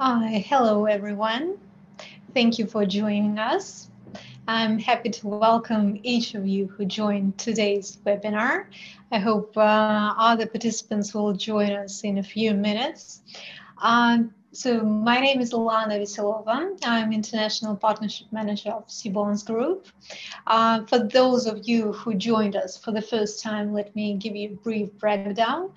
Uh, hello, everyone. Thank you for joining us. I'm happy to welcome each of you who joined today's webinar. I hope uh, other participants will join us in a few minutes. Um, so my name is Lana Veselova. I'm International Partnership Manager of Cbonds Group. Uh, for those of you who joined us for the first time, let me give you a brief breakdown.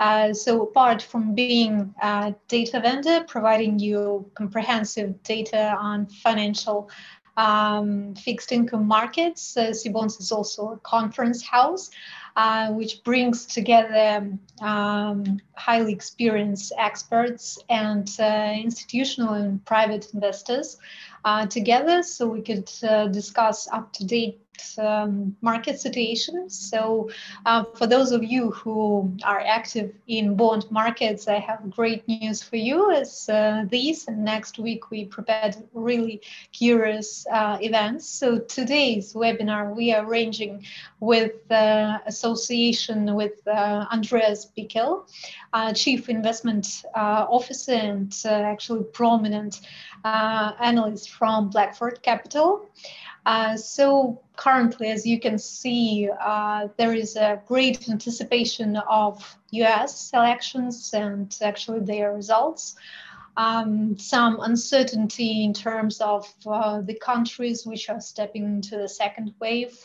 Uh, so apart from being a data vendor, providing you comprehensive data on financial um, fixed income markets, uh, Cbonds is also a conference house uh, which brings together um, highly experienced experts and uh, institutional and private investors uh, together so we could discuss up to date um, market situation. So, uh, for those of you who are active in bond markets, I have great news for you. As uh, these and next week we prepared really curious uh, events. So today's webinar we are arranging with uh, association with uh, Andreas Bickel, uh, Chief Investment Officer and actually prominent analyst from Blackford Capital. Uh, so currently, as you can see, uh, there is a great anticipation of US elections and actually their results. Um, some uncertainty in terms of uh, the countries which are stepping into the second wave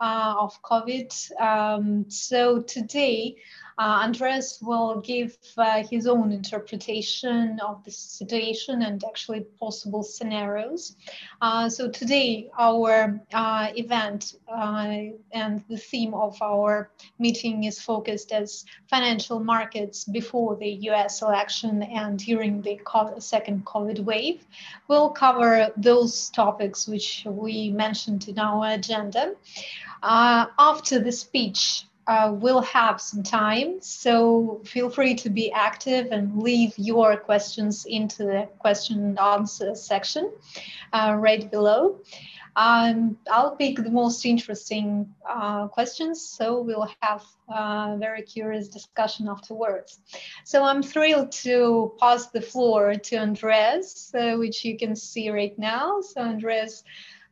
uh, of COVID. Um, so today, uh, Andreas will give uh, his own interpretation of the situation and actually possible scenarios. Uh, so today, our uh, event uh, and the theme of our meeting is focused as financial markets before the US election and during the second COVID wave. We'll cover those topics which we mentioned in our agenda. Uh, after the speech, uh, we'll have some time, so feel free to be active and leave your questions into the question and answer section uh, right below. Um, I'll pick the most interesting uh, questions, so we'll have a uh, very curious discussion afterwards. So I'm thrilled to pass the floor to Andres, uh, which you can see right now. So Andres,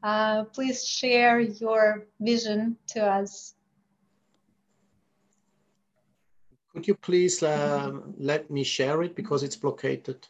uh, please share your vision to us. Could you please uh, let me share it because it's blockaded?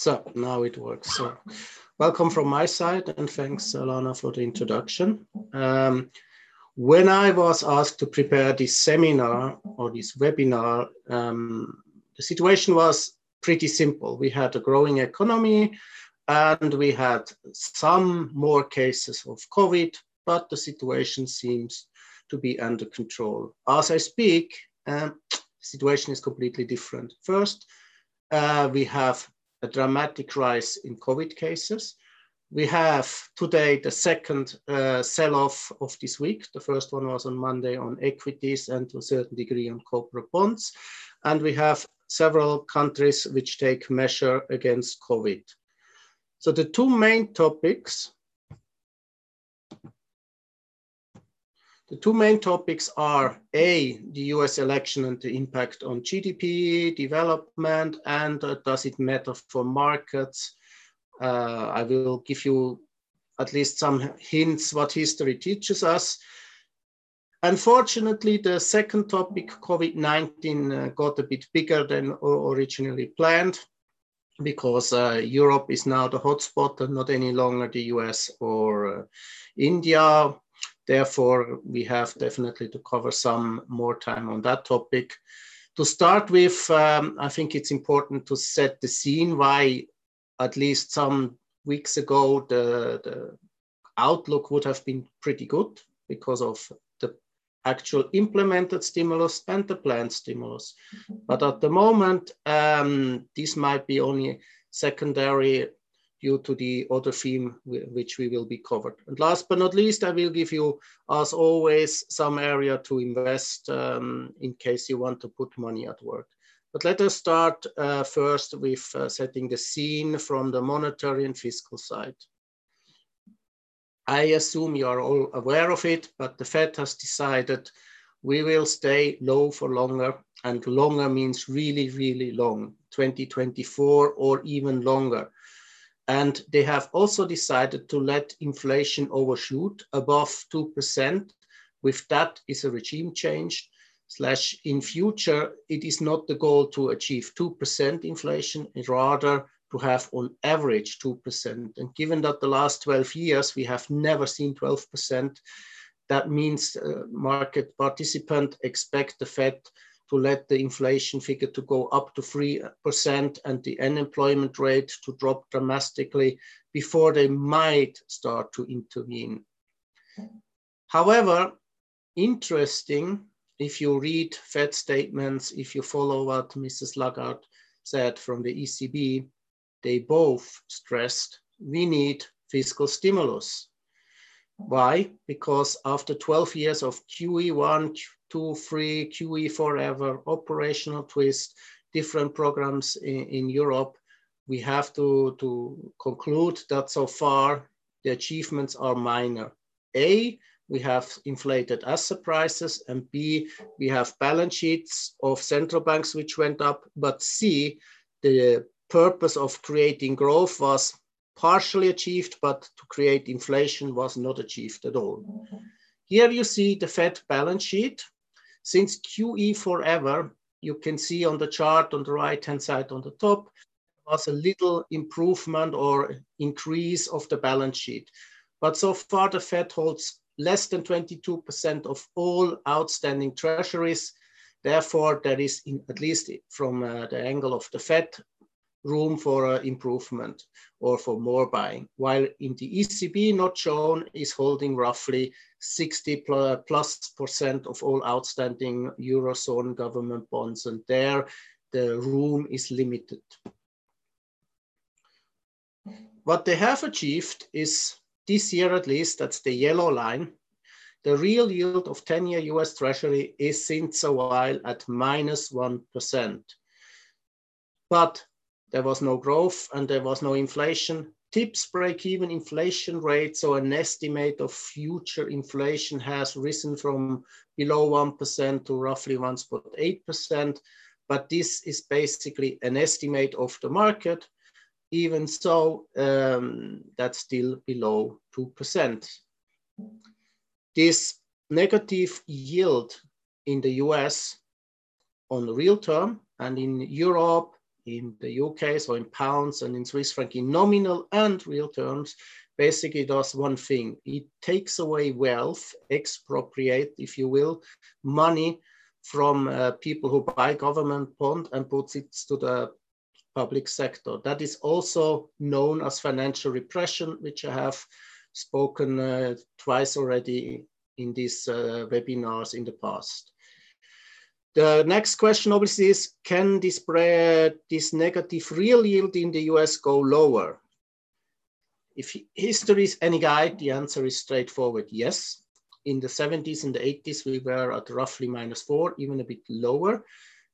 So now it works. So welcome from my side and thanks Alana for the introduction. Um, when I was asked to prepare this seminar or this webinar, um, the situation was pretty simple. We had a growing economy and we had some more cases of COVID, but the situation seems to be under control. As I speak, um, the situation is completely different. First, uh, we have a dramatic rise in COVID cases. We have today the second uh, sell-off of this week. The first one was on Monday on equities and to a certain degree on corporate bonds. And we have several countries which take measure against COVID. So the two main topics The two main topics are A, the US election and the impact on GDP development, and uh, does it matter for markets? Uh, I will give you at least some hints what history teaches us. Unfortunately, the second topic, COVID-19, uh, got a bit bigger than originally planned because uh, Europe is now the hotspot and not any longer the US or uh, India. Therefore, we have definitely to cover some more time on that topic. To start with, um, I think it's important to set the scene why, at least some weeks ago, the, the outlook would have been pretty good because of the actual implemented stimulus and the planned stimulus. But at the moment, um, this might be only secondary due to the other theme which we will be covered. And last but not least, I will give you, as always, some area to invest um, in case you want to put money at work. But let us start uh, first with uh, setting the scene from the monetary and fiscal side. I assume you are all aware of it, but the Fed has decided we will stay low for longer, and longer means really, really long, 2024 or even longer. And they have also decided to let inflation overshoot above 2%. With that is a regime change slash in future, it is not the goal to achieve 2% inflation, rather to have on average 2%. And given that the last 12 years, we have never seen 12%, that means uh, market participant expect the Fed to let the inflation figure to go up to 3% and the unemployment rate to drop dramatically before they might start to intervene. However, interesting, if you read Fed statements, if you follow what Mrs. Lagarde said from the ECB, they both stressed we need fiscal stimulus. Why? Because after 12 years of QE1, 2, 3, QE forever, operational twist, different programs in, in Europe, we have to, to conclude that so far the achievements are minor. A, we have inflated asset prices, and B, we have balance sheets of central banks which went up, but C, the purpose of creating growth was partially achieved, but to create inflation was not achieved at all. Here you see the Fed balance sheet. Since QE forever, you can see on the chart on the right-hand side on the top, was a little improvement or increase of the balance sheet. But so far the Fed holds less than 22% of all outstanding treasuries. Therefore, there is, in, at least from uh, the angle of the Fed, room for uh, improvement or for more buying. While in the ECB, not shown, is holding roughly 60 plus percent of all outstanding Eurozone government bonds. And there, the room is limited. What they have achieved is this year at least, that's the yellow line, the real yield of 10-year US Treasury is since a while at minus 1. But there was no growth and there was no inflation. TIPS break-even inflation rate, so an estimate of future inflation has risen from below 1% to roughly 1.8%. But this is basically an estimate of the market. Even so, um, that's still below 2%. This negative yield in the US on the real term and in Europe in the UK, so in pounds and in Swiss franc in nominal and real terms, basically does one thing. It takes away wealth, expropriate, if you will, money from uh, people who buy government bond and puts it to the public sector. That is also known as financial repression, which I have spoken uh, twice already in these uh, webinars in the past. The next question obviously is, can this spread, this negative real yield in the US go lower? If history is any guide, the answer is straightforward, yes. In the 70s and the 80s, we were at roughly minus four, even a bit lower.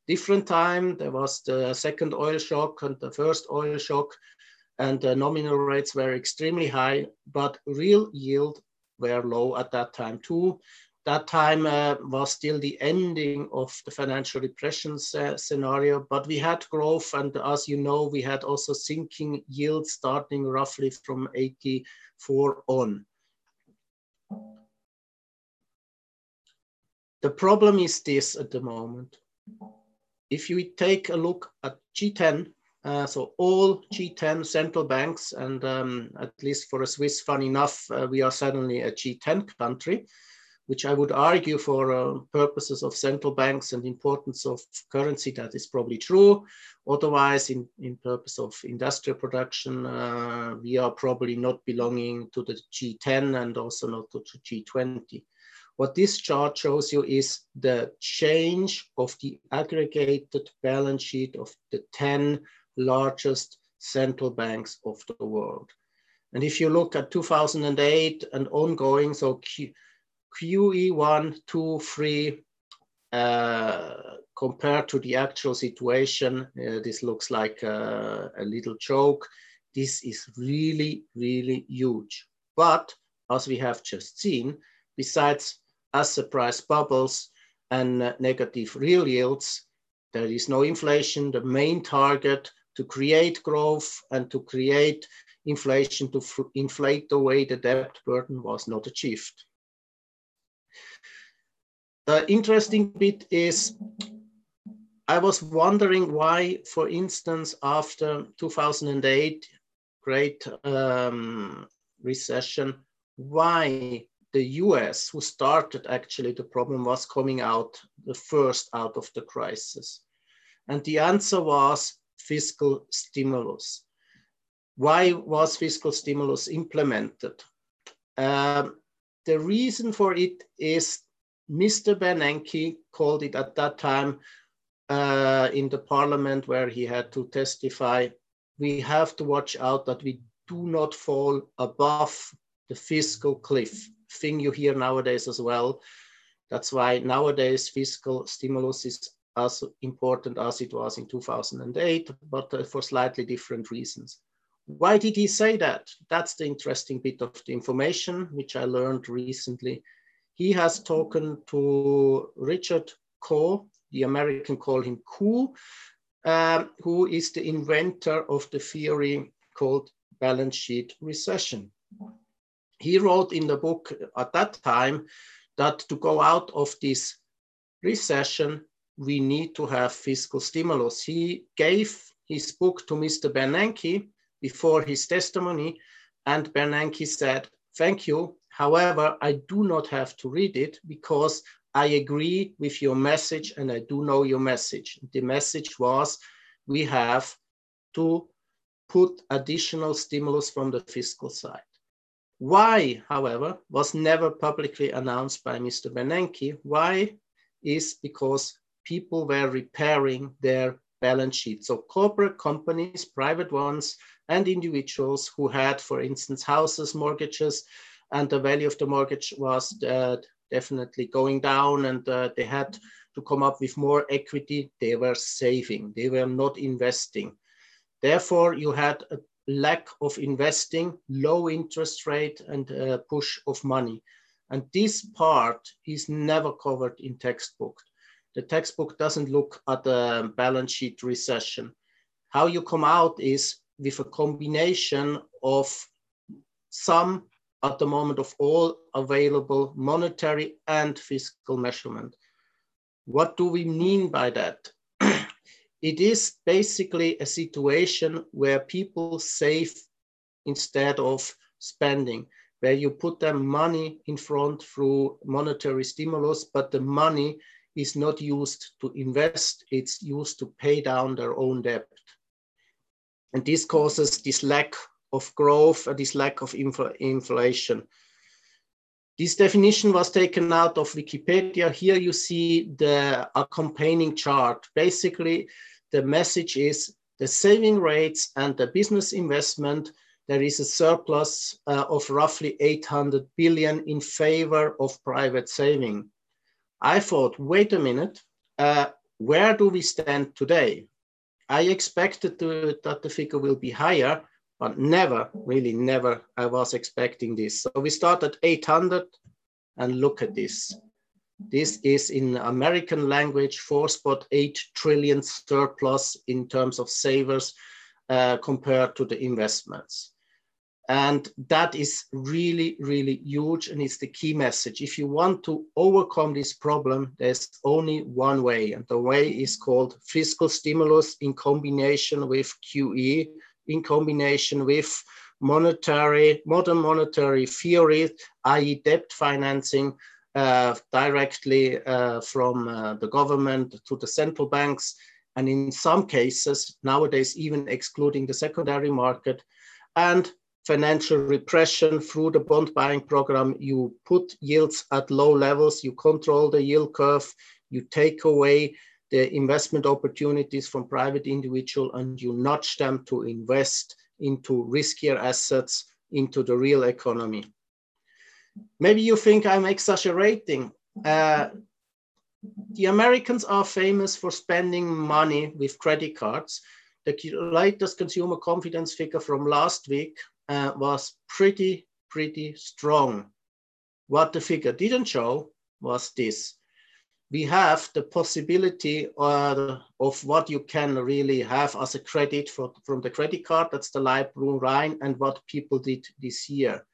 Different time, there was the second oil shock and the first oil shock, and the nominal rates were extremely high, but real yield were low at that time too that time uh, was still the ending of the financial repression scenario, but we had growth. And as you know, we had also sinking yields starting roughly from 84 on. The problem is this at the moment. If you take a look at G10, uh, so all G10 central banks, and um, at least for a Swiss, fun enough, uh, we are suddenly a G10 country which I would argue for uh, purposes of central banks and importance of currency, that is probably true. Otherwise, in, in purpose of industrial production, uh, we are probably not belonging to the G10 and also not to the G20. What this chart shows you is the change of the aggregated balance sheet of the 10 largest central banks of the world. And if you look at 2008 and ongoing, so QE1, 2, 3, uh, compared to the actual situation, uh, this looks like a, a, little joke. This is really, really huge. But as we have just seen, besides asset price bubbles and uh, negative real yields, there is no inflation. The main target to create growth and to create inflation to inflate away the debt burden was not achieved. The interesting bit is I was wondering why, for instance, after 2008 great um, recession, why the US, who started actually the problem, was coming out the first out of the crisis. And the answer was fiscal stimulus. Why was fiscal stimulus implemented? Um, the reason for it is Mr. Bernanke called it at that time uh, in the parliament where he had to testify, we have to watch out that we do not fall above the fiscal cliff, thing you hear nowadays as well. That's why nowadays fiscal stimulus is as important as it was in 2008, but uh, for slightly different reasons. Why did he say that? That's the interesting bit of the information, which I learned recently. He has talked to Richard Coe, the American call him Koo, um, who is the inventor of the theory called balance sheet recession. He wrote in the book at that time that to go out of this recession, we need to have fiscal stimulus. He gave his book to Mr. Bernanke before his testimony. And Bernanke said, thank you. However, I do not have to read it because I agree with your message and I do know your message. The message was we have to put additional stimulus from the fiscal side. Why, however, was never publicly announced by Mr. Bernanke. Why is because people were repairing their balance sheets. So corporate companies, private ones, and individuals who had, for instance, houses, mortgages, and the value of the mortgage was uh, definitely going down and uh, they had to come up with more equity. They were saving, they were not investing. Therefore, you had a lack of investing, low interest rate, and uh, push of money. And this part is never covered in textbook. The textbook doesn't look at the balance sheet recession. How you come out is with a combination of some at the moment of all available monetary and fiscal measurement. What do we mean by that? it is basically a situation where people save instead of spending, where you put their money in front through monetary stimulus, but the money is not used to invest, it's used to pay down their own debt. And this causes this lack of growth, this lack of infl inflation. This definition was taken out of Wikipedia. Here you see the accompanying chart. Basically, the message is the saving rates and the business investment, there is a surplus uh, of roughly 800 billion in favor of private saving. I thought, wait a minute, uh, where do we stand today? I expected to, that the figure will be higher, but never, really never, I was expecting this. So we start at 800 and look at this. This is in American language, 4.8 trillion surplus in terms of savers uh, compared to the investments. And that is really, really huge. And it's the key message. If you want to overcome this problem, there's only one way. And the way is called fiscal stimulus in combination with QE, in combination with monetary, modern monetary theory, i.e. debt financing, uh, directly uh, from uh, the government to the central banks, and in some cases, nowadays, even excluding the secondary market, and financial repression through the bond buying program. You put yields at low levels, you control the yield curve, you take away the investment opportunities from private individual and you nudge them to invest into riskier assets into the real economy. Maybe you think I'm exaggerating. Uh, the Americans are famous for spending money with credit cards. The latest consumer confidence figure from last week uh, was pretty, pretty strong. What the figure didn't show was this. We have the possibility uh, of what you can really have as a credit for, from the credit card, that's the light blue line, and what people did this year.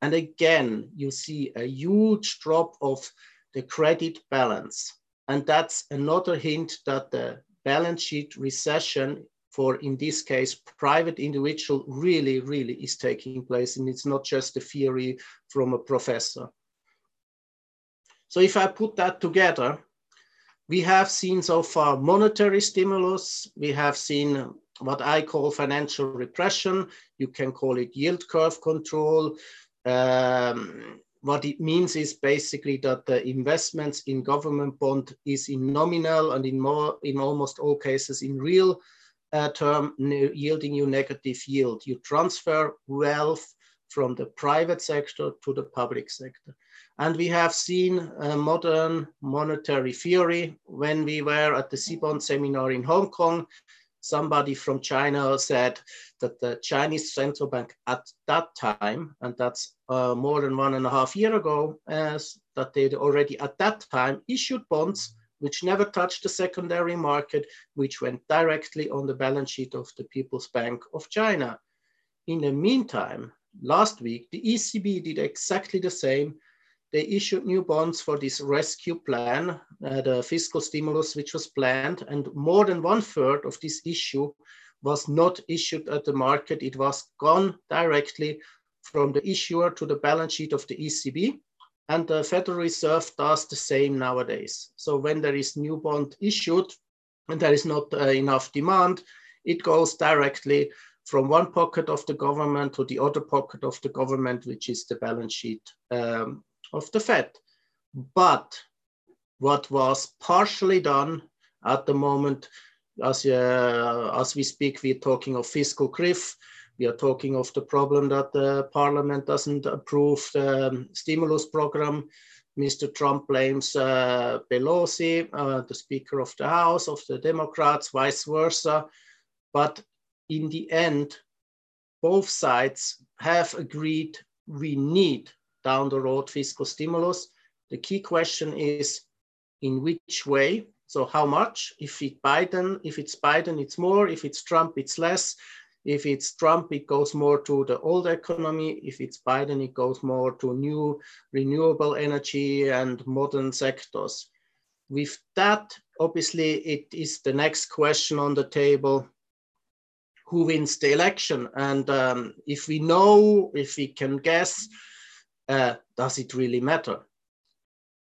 And again, you see a huge drop of the credit balance. And that's another hint that the balance sheet recession for, in this case, private individual really, really is taking place. And it's not just a theory from a professor. So if I put that together, we have seen so far monetary stimulus. We have seen what I call financial repression. You can call it yield curve control. Um, what it means is basically that the investments in government bond is in nominal and in more in almost all cases in real uh, term yielding you negative yield. You transfer wealth from the private sector to the public sector. And we have seen a modern monetary theory. When we were at the CBOND seminar in Hong Kong, somebody from China said that the Chinese central bank at that time, and that's uh, more than one and a half year ago, as that they already at that time issued bonds which never touched the secondary market, which went directly on the balance sheet of the People's Bank of China. In the meantime, last week, the ECB did exactly the same. They issued new bonds for this rescue plan, uh, the fiscal stimulus which was planned, and more than one third of this issue was not issued at the market. It was gone directly from the issuer to the balance sheet of the ECB. And the Federal Reserve does the same nowadays. So when there is new bond issued and there is not uh, enough demand, it goes directly from one pocket of the government to the other pocket of the government, which is the balance sheet um, of the Fed. But what was partially done at the moment, as, uh, as we speak, we're talking of fiscal cliff. We are talking of the problem that the parliament doesn't approve the um, stimulus program. Mr. Trump blames uh, Pelosi, uh, the Speaker of the House, of the Democrats, vice versa. But in the end, both sides have agreed we need down the road fiscal stimulus. The key question is in which way? So how much? If it Biden, if it's Biden, it's more. If it's Trump, it's less. If it's Trump, it goes more to the old economy. If it's Biden, it goes more to new renewable energy and modern sectors. With that, obviously, it is the next question on the table who wins the election. And um, if we know, if we can guess, uh, does it really matter?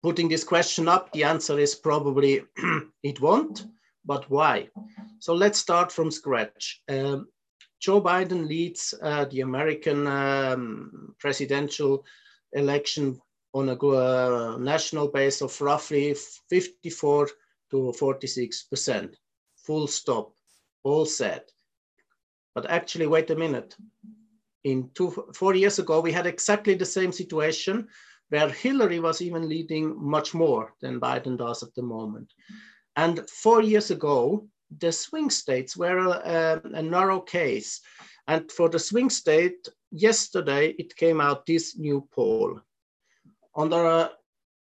Putting this question up, the answer is probably it won't, but why? So let's start from scratch. Um, Joe Biden leads uh, the American um, presidential election on a uh, national base of roughly 54 to 46%. Full stop, all said. But actually, wait a minute. In two, four years ago, we had exactly the same situation where Hillary was even leading much more than Biden does at the moment. And four years ago, the swing states were a, a, narrow case. And for the swing state, yesterday it came out this new poll. On the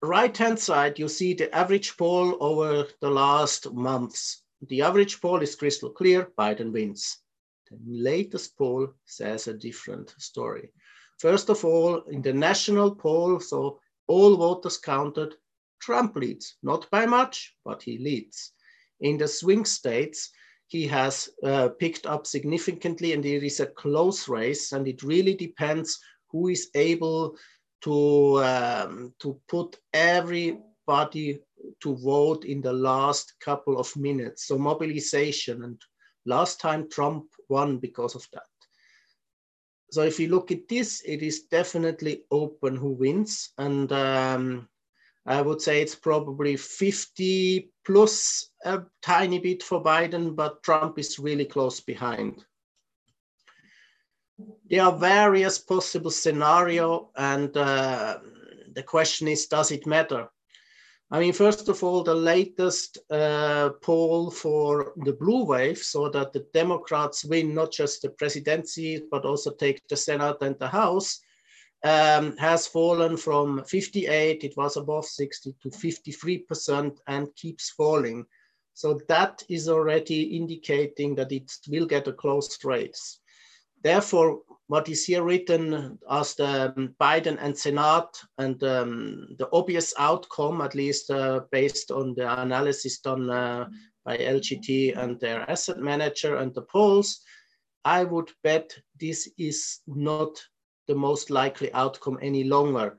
right-hand side, you see the average poll over the last months. The average poll is crystal clear, Biden wins. Latest poll says a different story. First of all, in the national poll, so all voters counted, Trump leads, not by much, but he leads. In the swing states, he has uh, picked up significantly and there is a close race and it really depends who is able to, um, to put everybody to vote in the last couple of minutes. So mobilization. And last time Trump won because of that. So if you look at this, it is definitely open who wins. And um, I would say it's probably 50 plus a tiny bit for Biden, but Trump is really close behind. There are various possible scenario, and uh, the question is, does it matter? I mean, first of all, the latest uh, poll for the blue wave, so that the Democrats win not just the presidency, but also take the Senate and the House, um, has fallen from 58, it was above 60 to 53% and keeps falling. So that is already indicating that it will get a close race. Therefore, what is here written as the um, Biden and Senate and um, the obvious outcome, at least uh, based on the analysis done uh, by LGT and their asset manager and the polls, I would bet this is not the most likely outcome any longer.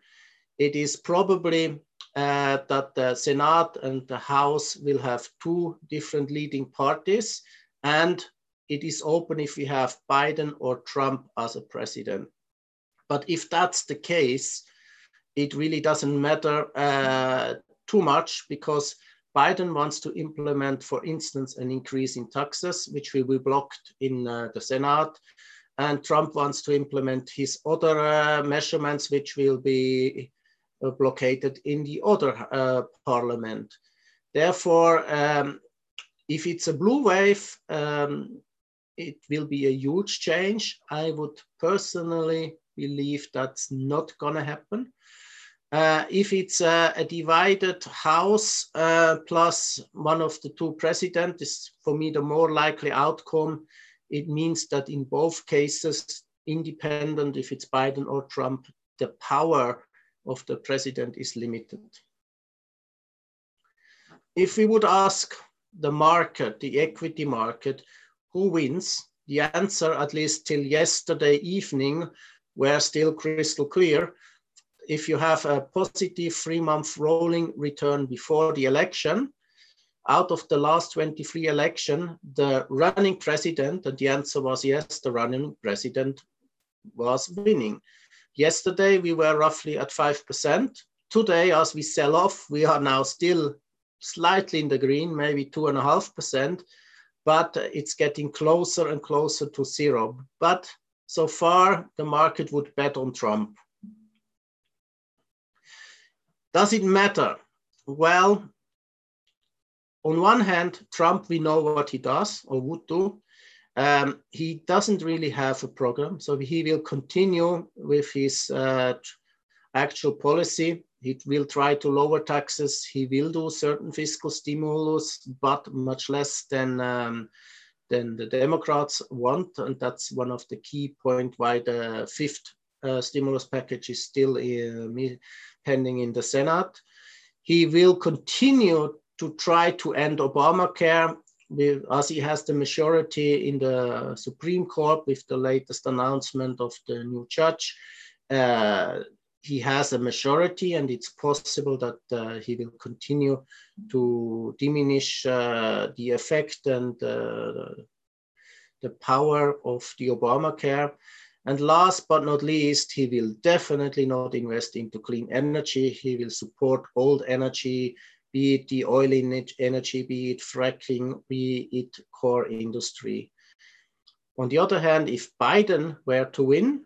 It is probably uh, that the Senate and the House will have two different leading parties and it is open if we have Biden or Trump as a president. But if that's the case, it really doesn't matter uh, too much because Biden wants to implement, for instance, an increase in taxes, which will be blocked in uh, the Senate. And Trump wants to implement his other uh, measurements, which will be uh, blockaded in the other uh, parliament. Therefore, um, if it's a blue wave, um, it will be a huge change. I would personally believe that's not going to happen. Uh, if it's a, divided house uh, plus one of the two presidents, is for me the more likely outcome. It means that in both cases, independent if it's Biden or Trump, the power of the president is limited. If we would ask the market, the equity market, who wins, the answer, at least till yesterday evening, were still crystal clear. If you have a positive three month rolling return before the election, out of the last 23 election, the running president, and the answer was yes, the running president was winning. Yesterday, we were roughly at 5%. Today, as we sell off, we are now still slightly in the green, maybe 2.5% but it's getting closer and closer to zero. But so far, the market would bet on Trump. Does it matter? Well, on one hand, Trump, we know what he does or would do. Um, he doesn't really have a program, so he will continue with his uh, actual policy. He will try to lower taxes. He will do certain fiscal stimulus, but much less than um, than the Democrats want, and that's one of the key point why the fifth uh, stimulus package is still uh, pending in the Senate. He will continue to try to end Obamacare with, as he has the majority in the Supreme Court with the latest announcement of the new judge. Uh, he has a majority and it's possible that uh, he will continue to diminish uh, the effect and uh, the power of the Obamacare. And last but not least, he will definitely not invest into clean energy. He will support old energy, be it the oil energy, be it fracking, be it core industry. On the other hand, if Biden were to win,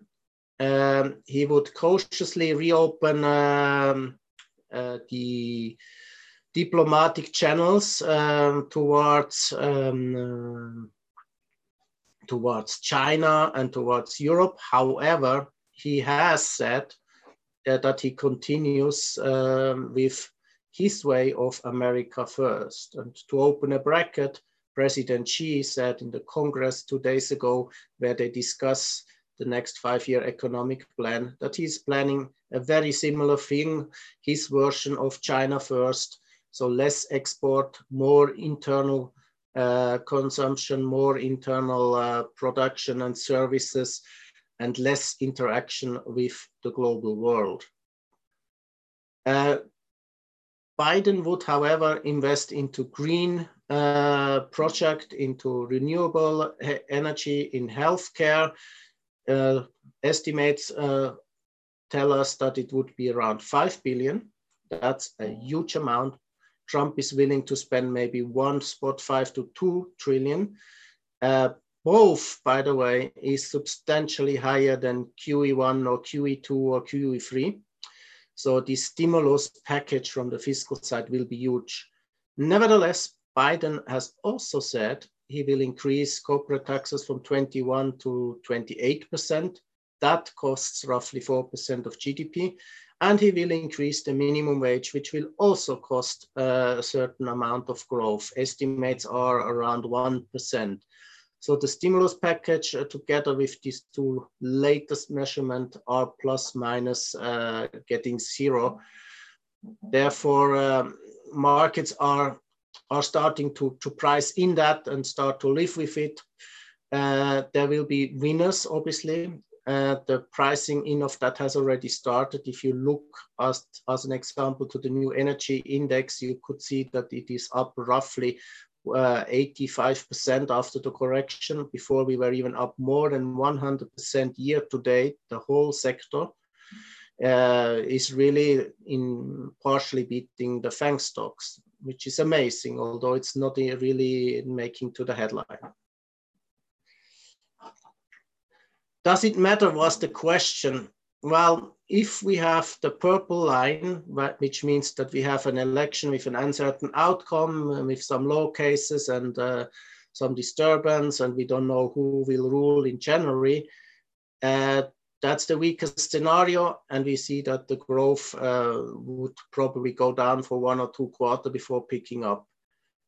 um, he would cautiously reopen um, uh, the diplomatic channels um, towards um, uh, towards China and towards Europe. However, he has said uh, that he continues um, with his way of America first. And to open a bracket, President Xi said in the Congress two days ago, where they discuss the next five-year economic plan, that he's planning a very similar thing, his version of China first, so less export, more internal uh, consumption, more internal uh, production and services, and less interaction with the global world. Uh, Biden would, however, invest into green uh, project, into renewable energy, in healthcare. Uh, estimates uh, tell us that it would be around 5 billion. That's a huge amount. Trump is willing to spend maybe 1.5 to 2 trillion. Uh, both, by the way, is substantially higher than QE1 or QE2 or QE3. So the stimulus package from the fiscal side will be huge. Nevertheless, Biden has also said he will increase corporate taxes from 21 to 28%. That costs roughly 4% of GDP. And he will increase the minimum wage, which will also cost a certain amount of growth. Estimates are around 1%. So the stimulus package uh, together with these two latest measurement are plus minus uh, getting zero. Therefore, um, markets are, are starting to, to price in that and start to live with it. Uh, there will be winners, obviously. Uh, the pricing in of that has already started. If you look as, as an example to the new energy index, you could see that it is up roughly 85% uh, after the correction. Before we were even up more than 100% year to date. The whole sector uh, is really in partially beating the FANG stocks, which is amazing, although it's not really making to the headline. Does it matter was the question. Well, if we have the purple line, which means that we have an election with an uncertain outcome, with some law cases and uh, some disturbance, and we don't know who will rule in January, uh, that's the weakest scenario. And we see that the growth uh, would probably go down for one or two quarters before picking up.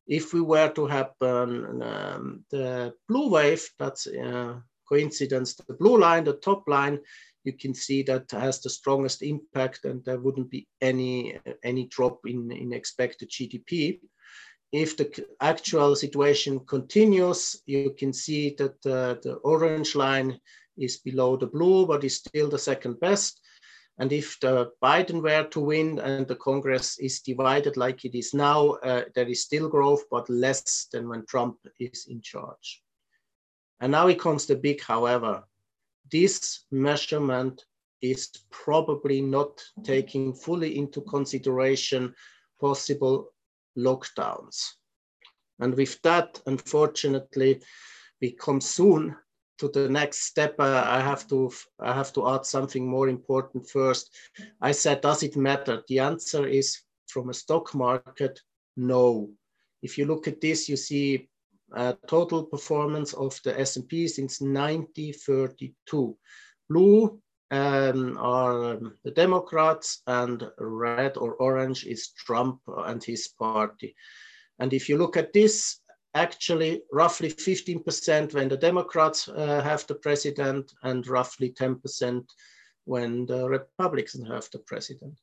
If we were to happen um, the blue wave, that's uh, coincidence, the blue line, the top line, you can see that has the strongest impact and there wouldn't be any, any drop in, in expected GDP. If the actual situation continues, you can see that uh, the orange line is below the blue, but is still the second best. And if the Biden were to win and the Congress is divided like it is now, uh, there is still growth, but less than when Trump is in charge. And now it comes the big however this measurement is probably not taking fully into consideration possible lockdowns. And with that, unfortunately, we come soon to the next step. Uh, I have to I have to add something more important first. I said, does it matter? The answer is from a stock market, no. If you look at this, you see uh, total performance of the S&P since 1932. Blue um, are the Democrats and red or orange is Trump and his party. And if you look at this, actually roughly 15% when the Democrats uh, have the president and roughly 10% when the Republicans have the president.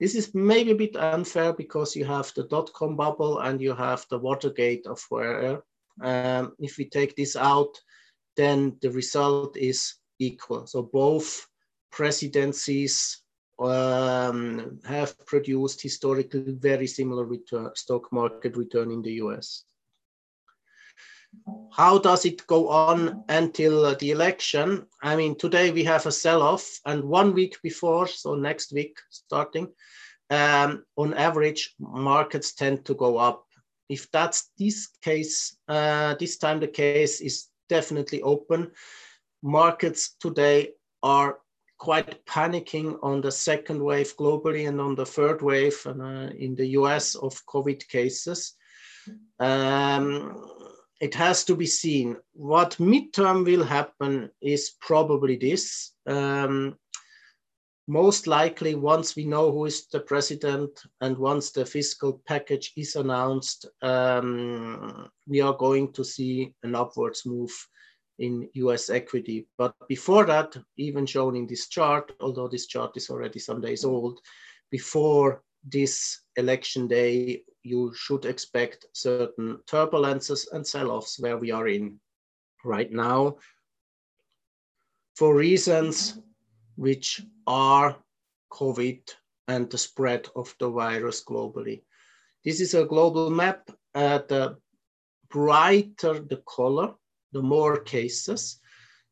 This is maybe a bit unfair because you have the dot-com bubble and you have the Watergate affair um, if we take this out, then the result is equal. So both presidencies um, have produced historically very similar return, stock market return in the US. How does it go on until the election? I mean, today we have a sell-off and one week before, so next week starting, um, on average, markets tend to go up if that's this case, uh, this time the case is definitely open. Markets today are quite panicking on the second wave globally and on the third wave uh, in the US of COVID cases. Um, it has to be seen. What midterm will happen is probably this. Um, most likely once we know who is the president and once the fiscal package is announced, um, we are going to see an upwards move in US equity. But before that, even shown in this chart, although this chart is already some days old, before this election day, you should expect certain turbulences and sell-offs where we are in right now for reasons which are COVID and the spread of the virus globally. This is a global map. Uh, the brighter the color, the more cases.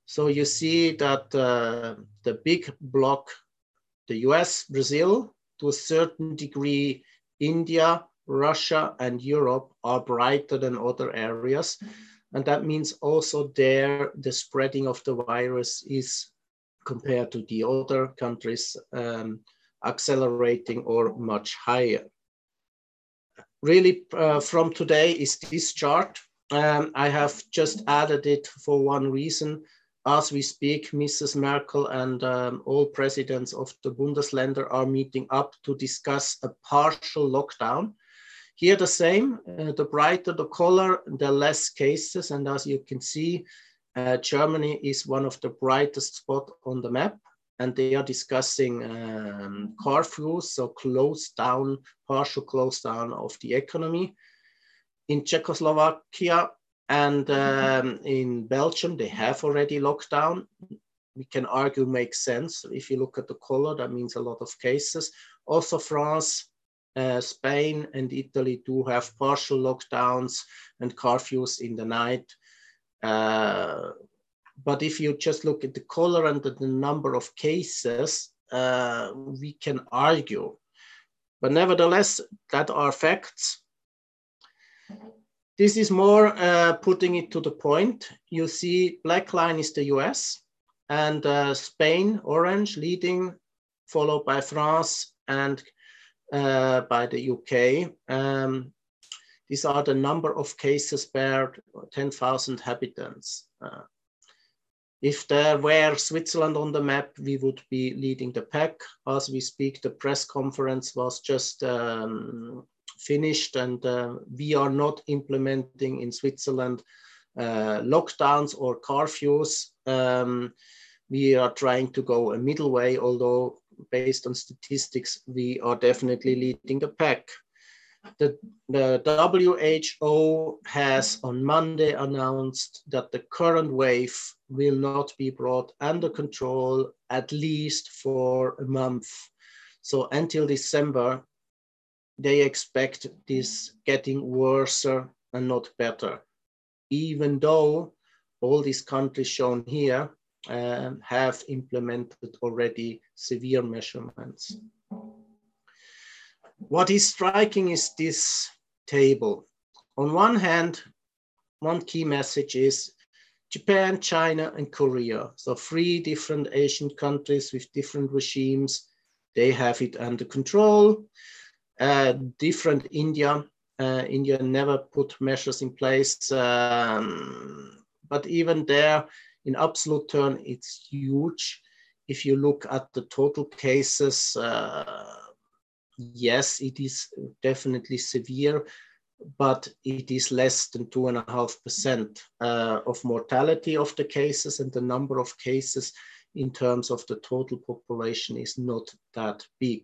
So you see that uh, the big block, the US, Brazil, to a certain degree, India, Russia, and Europe are brighter than other areas. And that means also there, the spreading of the virus is compared to the other countries um, accelerating or much higher. Really, uh, from today is this chart. Um, I have just added it for one reason. As we speak, Mrs. Merkel and um, all presidents of the Bundesländer are meeting up to discuss a partial lockdown. Here the same, uh, the brighter the color, the less cases. And as you can see, uh, Germany is one of the brightest spots on the map and they are discussing um, curfews, so close down, partial close down of the economy. In Czechoslovakia and um, in Belgium, they have already locked down. We can argue makes sense. If you look at the color, that means a lot of cases. Also France, uh, Spain and Italy do have partial lockdowns and curfews in the night. Uh, but if you just look at the color and the number of cases, uh, we can argue. But nevertheless, that are facts. This is more uh, putting it to the point. You see black line is the US and uh, Spain, orange, leading, followed by France and uh, by the UK. Um, these are the number of cases per 10,000 inhabitants. Uh, if there were Switzerland on the map, we would be leading the pack. As we speak, the press conference was just um, finished and uh, we are not implementing in Switzerland uh, lockdowns or curfews. Um, we are trying to go a middle way, although based on statistics, we are definitely leading the pack. The, the WHO has on Monday announced that the current wave will not be brought under control at least for a month. So until December, they expect this getting worse and not better, even though all these countries shown here um, have implemented already severe measurements. What is striking is this table. On one hand, one key message is Japan, China, and Korea. So three different Asian countries with different regimes. They have it under control. Uh, different India. Uh, India never put measures in place. Um, but even there, in absolute term, it's huge. If you look at the total cases, uh, yes, it is definitely severe, but it is less than two and a half percent of mortality of the cases and the number of cases in terms of the total population is not that big.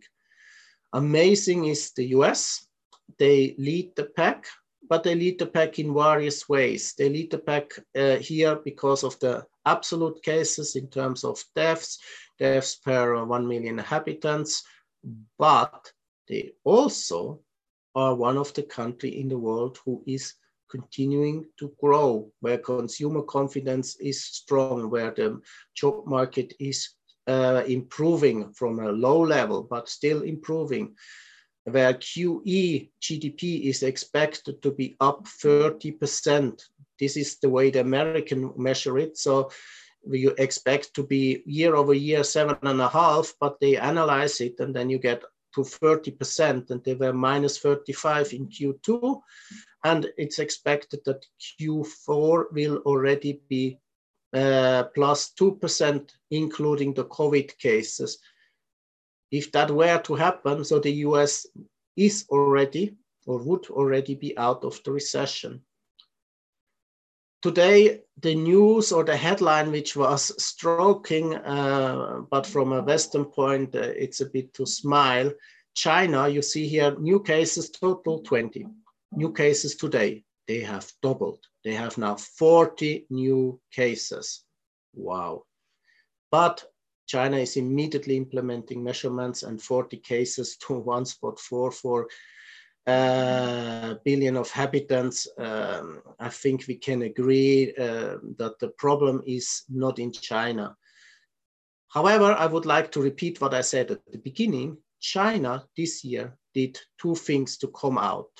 Amazing is the US. They lead the pack, but they lead the pack in various ways. They lead the pack uh, here because of the absolute cases in terms of deaths, deaths per 1 million inhabitants, but they also are one of the country in the world who is continuing to grow, where consumer confidence is strong, where the job market is uh, improving from a low level, but still improving, where Q3 GDP is expected to be up 30%. This is the way the American measure it. So you expect to be year over year seven and a half, but they analyze it and then you get to 30%, and they were minus 35 in Q2. And it's expected that Q4 will already be uh, plus 2%, including the COVID cases. If that were to happen, so the US is already or would already be out of the recession. Today, the news or the headline, which was stroking, uh, but from a Western point, uh, it's a bit to smile. China, you see here, new cases total 20. New cases today, they have doubled. They have now 40 new cases. Wow. But China is immediately implementing measurements and 40 cases to one spot four for uh, billion of inhabitants. Um, I think we can agree uh, that the problem is not in China. However, I would like to repeat what I said at the beginning. China this year did two things to come out.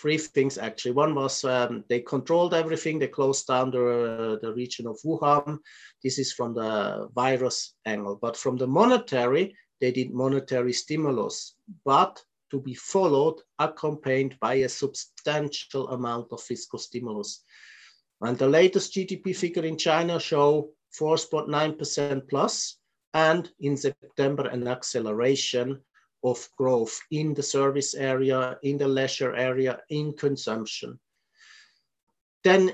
Three things actually. One was um, they controlled everything. They closed down the, uh, the region of Wuhan. This is from the virus angle. But from the monetary, they did monetary stimulus, but to be followed, accompanied by a substantial amount of fiscal stimulus. And the latest GDP figure in China show 4.9% plus, and in September, an acceleration of growth in the service area, in the leisure area, in consumption. Then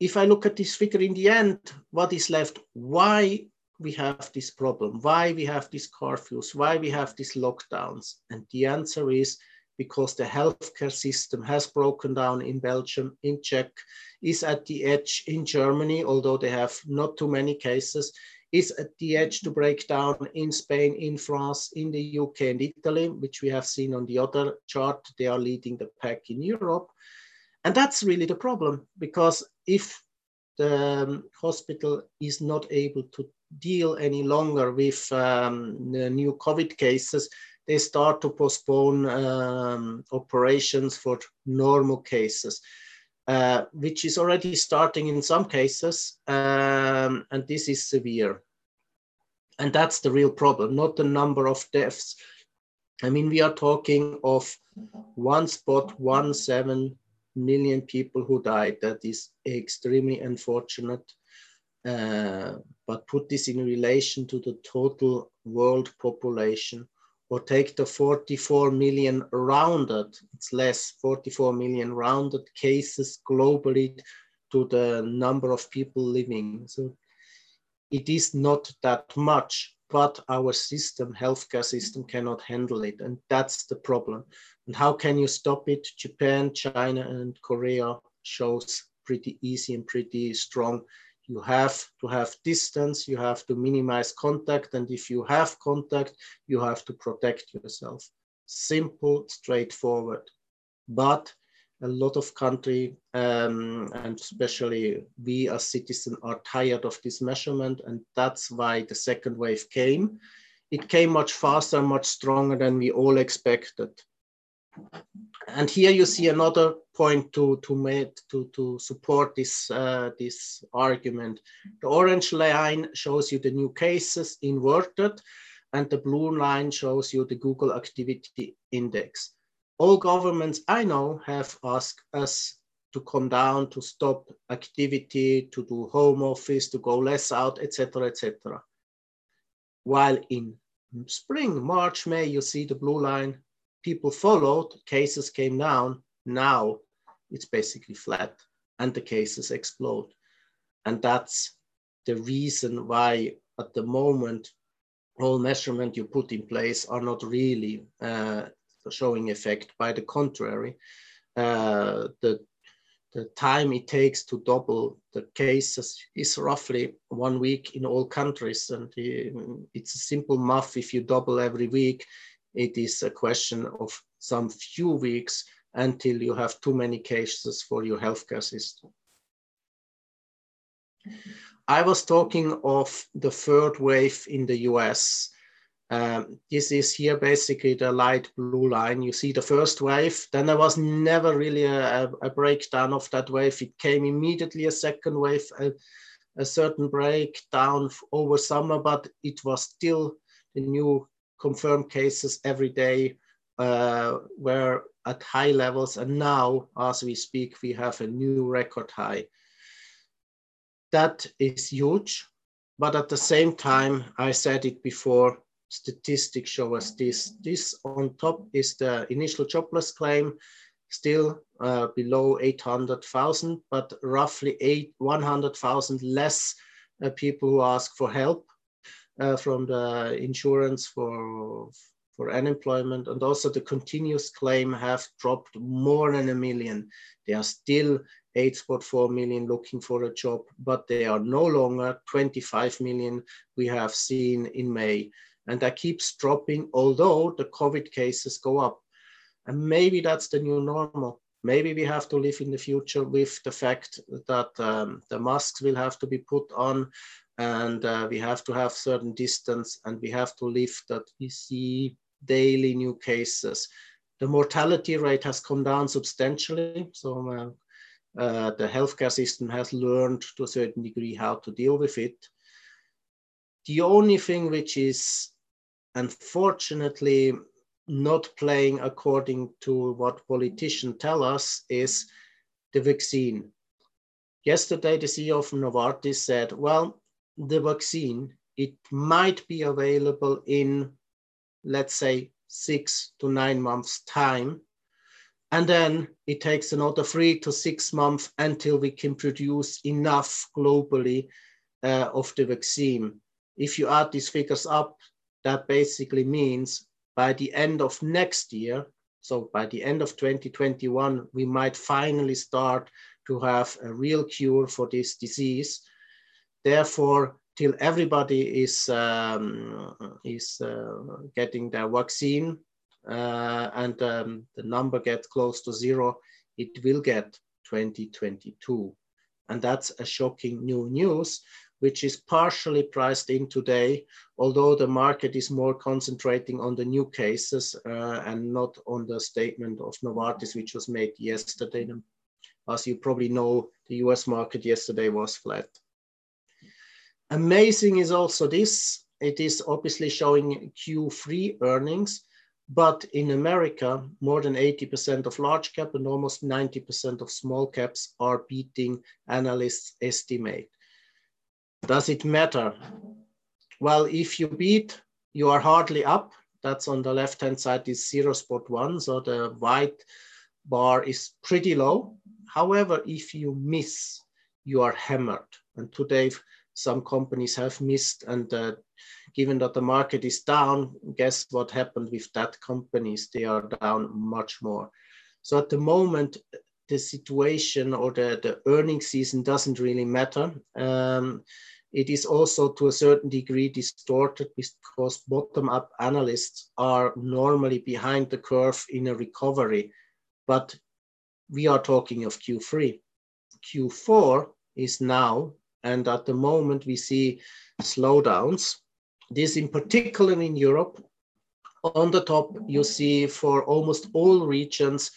if I look at this figure in the end, what is left? Why we have this problem? Why we have these curfews? Why we have these lockdowns? And the answer is because the healthcare system has broken down in Belgium, in Czech, is at the edge in Germany, although they have not too many cases, is at the edge to break down in Spain, in France, in the UK and Italy, which we have seen on the other chart. They are leading the pack in Europe. And that's really the problem, because if the um, hospital is not able to deal any longer with um, the new COVID cases, they start to postpone um, operations for normal cases. Uh, which is already starting in some cases, um, and this is severe. And that's the real problem, not the number of deaths. I mean, we are talking of one spot, one seven million people who died. That is extremely unfortunate. Uh, but put this in relation to the total world population or take the 44 million rounded, it's less, 44 million rounded cases globally to the number of people living. So it is not that much, but our system, healthcare system cannot handle it. And that's the problem. And how can you stop it? Japan, China, and Korea shows pretty easy and pretty strong you have to have distance, you have to minimize contact, and if you have contact, you have to protect yourself. Simple, straightforward. But a lot of country, um, and especially we as citizens are tired of this measurement, and that's why the second wave came. It came much faster, much stronger than we all expected and here you see another point to to make to to support this uh, this argument. The orange line shows you the new cases inverted, and the blue line shows you the Google Activity Index. All governments I know have asked us to come down, to stop activity, to do home office, to go less out, etc., etc. While in spring, March, May, you see the blue line people followed, cases came down. Now it's basically flat and the cases explode. And that's the reason why at the moment, all measurement you put in place are not really uh, showing effect. By the contrary, uh, the, the time it takes to double the cases is roughly one week in all countries. And it's a simple math. If you double every week, it is a question of some few weeks until you have too many cases for your healthcare system. I was talking of the third wave in the US. Um, this is here basically the light blue line. You see the first wave. Then there was never really a, a breakdown of that wave. It came immediately a second wave, a, a certain breakdown over summer, but it was still the new confirmed cases every day uh, were at high levels. And now, as we speak, we have a new record high. That is huge. But at the same time, I said it before, statistics show us this. This on top is the initial jobless claim, still uh, below 800,000, but roughly eight, 100,000 less uh, people who ask for help uh, from the insurance for, for unemployment and also the continuous claim have dropped more than a million. They are still 8.4 million looking for a job, but they are no longer 25 million we have seen in May. And that keeps dropping, although the COVID cases go up. And maybe that's the new normal. Maybe we have to live in the future with the fact that um, the masks will have to be put on and uh, we have to have certain distance and we have to live that we see daily new cases. The mortality rate has come down substantially. So uh, uh, the healthcare system has learned to a certain degree how to deal with it. The only thing which is unfortunately not playing according to what politicians tell us is the vaccine. Yesterday, the CEO of Novartis said, well, the vaccine, it might be available in, let's say, six to nine months time. And then it takes another three to six months until we can produce enough globally uh, of the vaccine. If you add these figures up, that basically means by the end of next year, so by the end of 2021, we might finally start to have a real cure for this disease. Therefore, till everybody is, um, is uh, getting their vaccine uh, and um, the number gets close to zero, it will get 2022. And that's a shocking new news which is partially priced in today, although the market is more concentrating on the new cases uh, and not on the statement of Novartis, which was made yesterday. As you probably know, the US market yesterday was flat. Amazing is also this. It is obviously showing Q3 earnings, but in America, more than 80% of large cap and almost 90% of small caps are beating analysts' estimate. Does it matter? Well, if you beat, you are hardly up. That's on the left-hand side is zero spot one. So the white bar is pretty low. However, if you miss, you are hammered. And today, some companies have missed. And uh, given that the market is down, guess what happened with that companies? They are down much more. So at the moment, the situation or the, the earning season doesn't really matter. Um, it is also to a certain degree distorted because bottom-up analysts are normally behind the curve in a recovery, but we are talking of Q3. Q4 is now, and at the moment we see slowdowns. This in particular in Europe. On the top, you see for almost all regions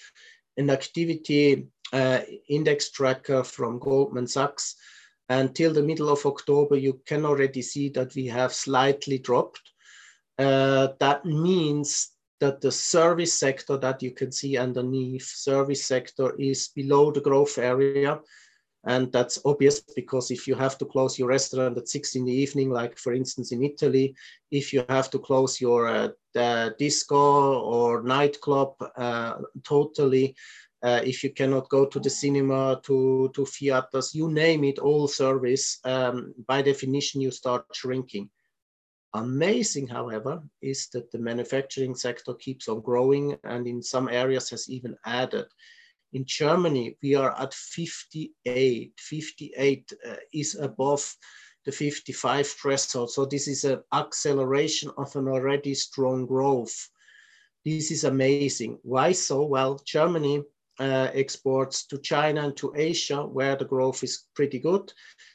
an activity uh, index tracker from Goldman Sachs. Until the middle of October, you can already see that we have slightly dropped. Uh, that means that the service sector that you can see underneath service sector is below the growth area. And that's obvious because if you have to close your restaurant at six in the evening, like for instance in Italy, if you have to close your uh, disco or nightclub uh, totally, uh, if you cannot go to the cinema, to, to theaters, you name it, all service, um, by definition, you start shrinking. Amazing, however, is that the manufacturing sector keeps on growing and in some areas has even added. In Germany, we are at 58. 58 uh, is above the 55 threshold. So this is an acceleration of an already strong growth. This is amazing. Why so? Well, Germany uh, exports to China and to Asia, where the growth is pretty good.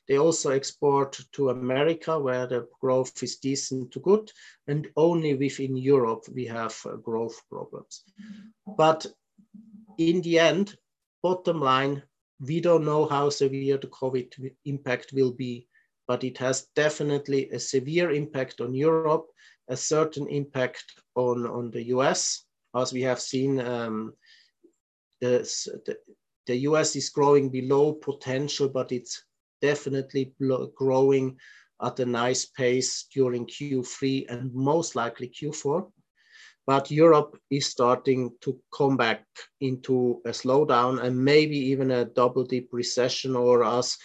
They also export to America, where the growth is decent to good. And only within Europe, we have uh, growth problems. But in the end, bottom line, we don't know how severe the COVID impact will be, but it has definitely a severe impact on Europe, a certain impact on, on the US, as we have seen um, the, the, the US is growing below potential, but it's definitely growing at a nice pace during Q3 and most likely Q4 but Europe is starting to come back into a slowdown and maybe even a double dip recession or as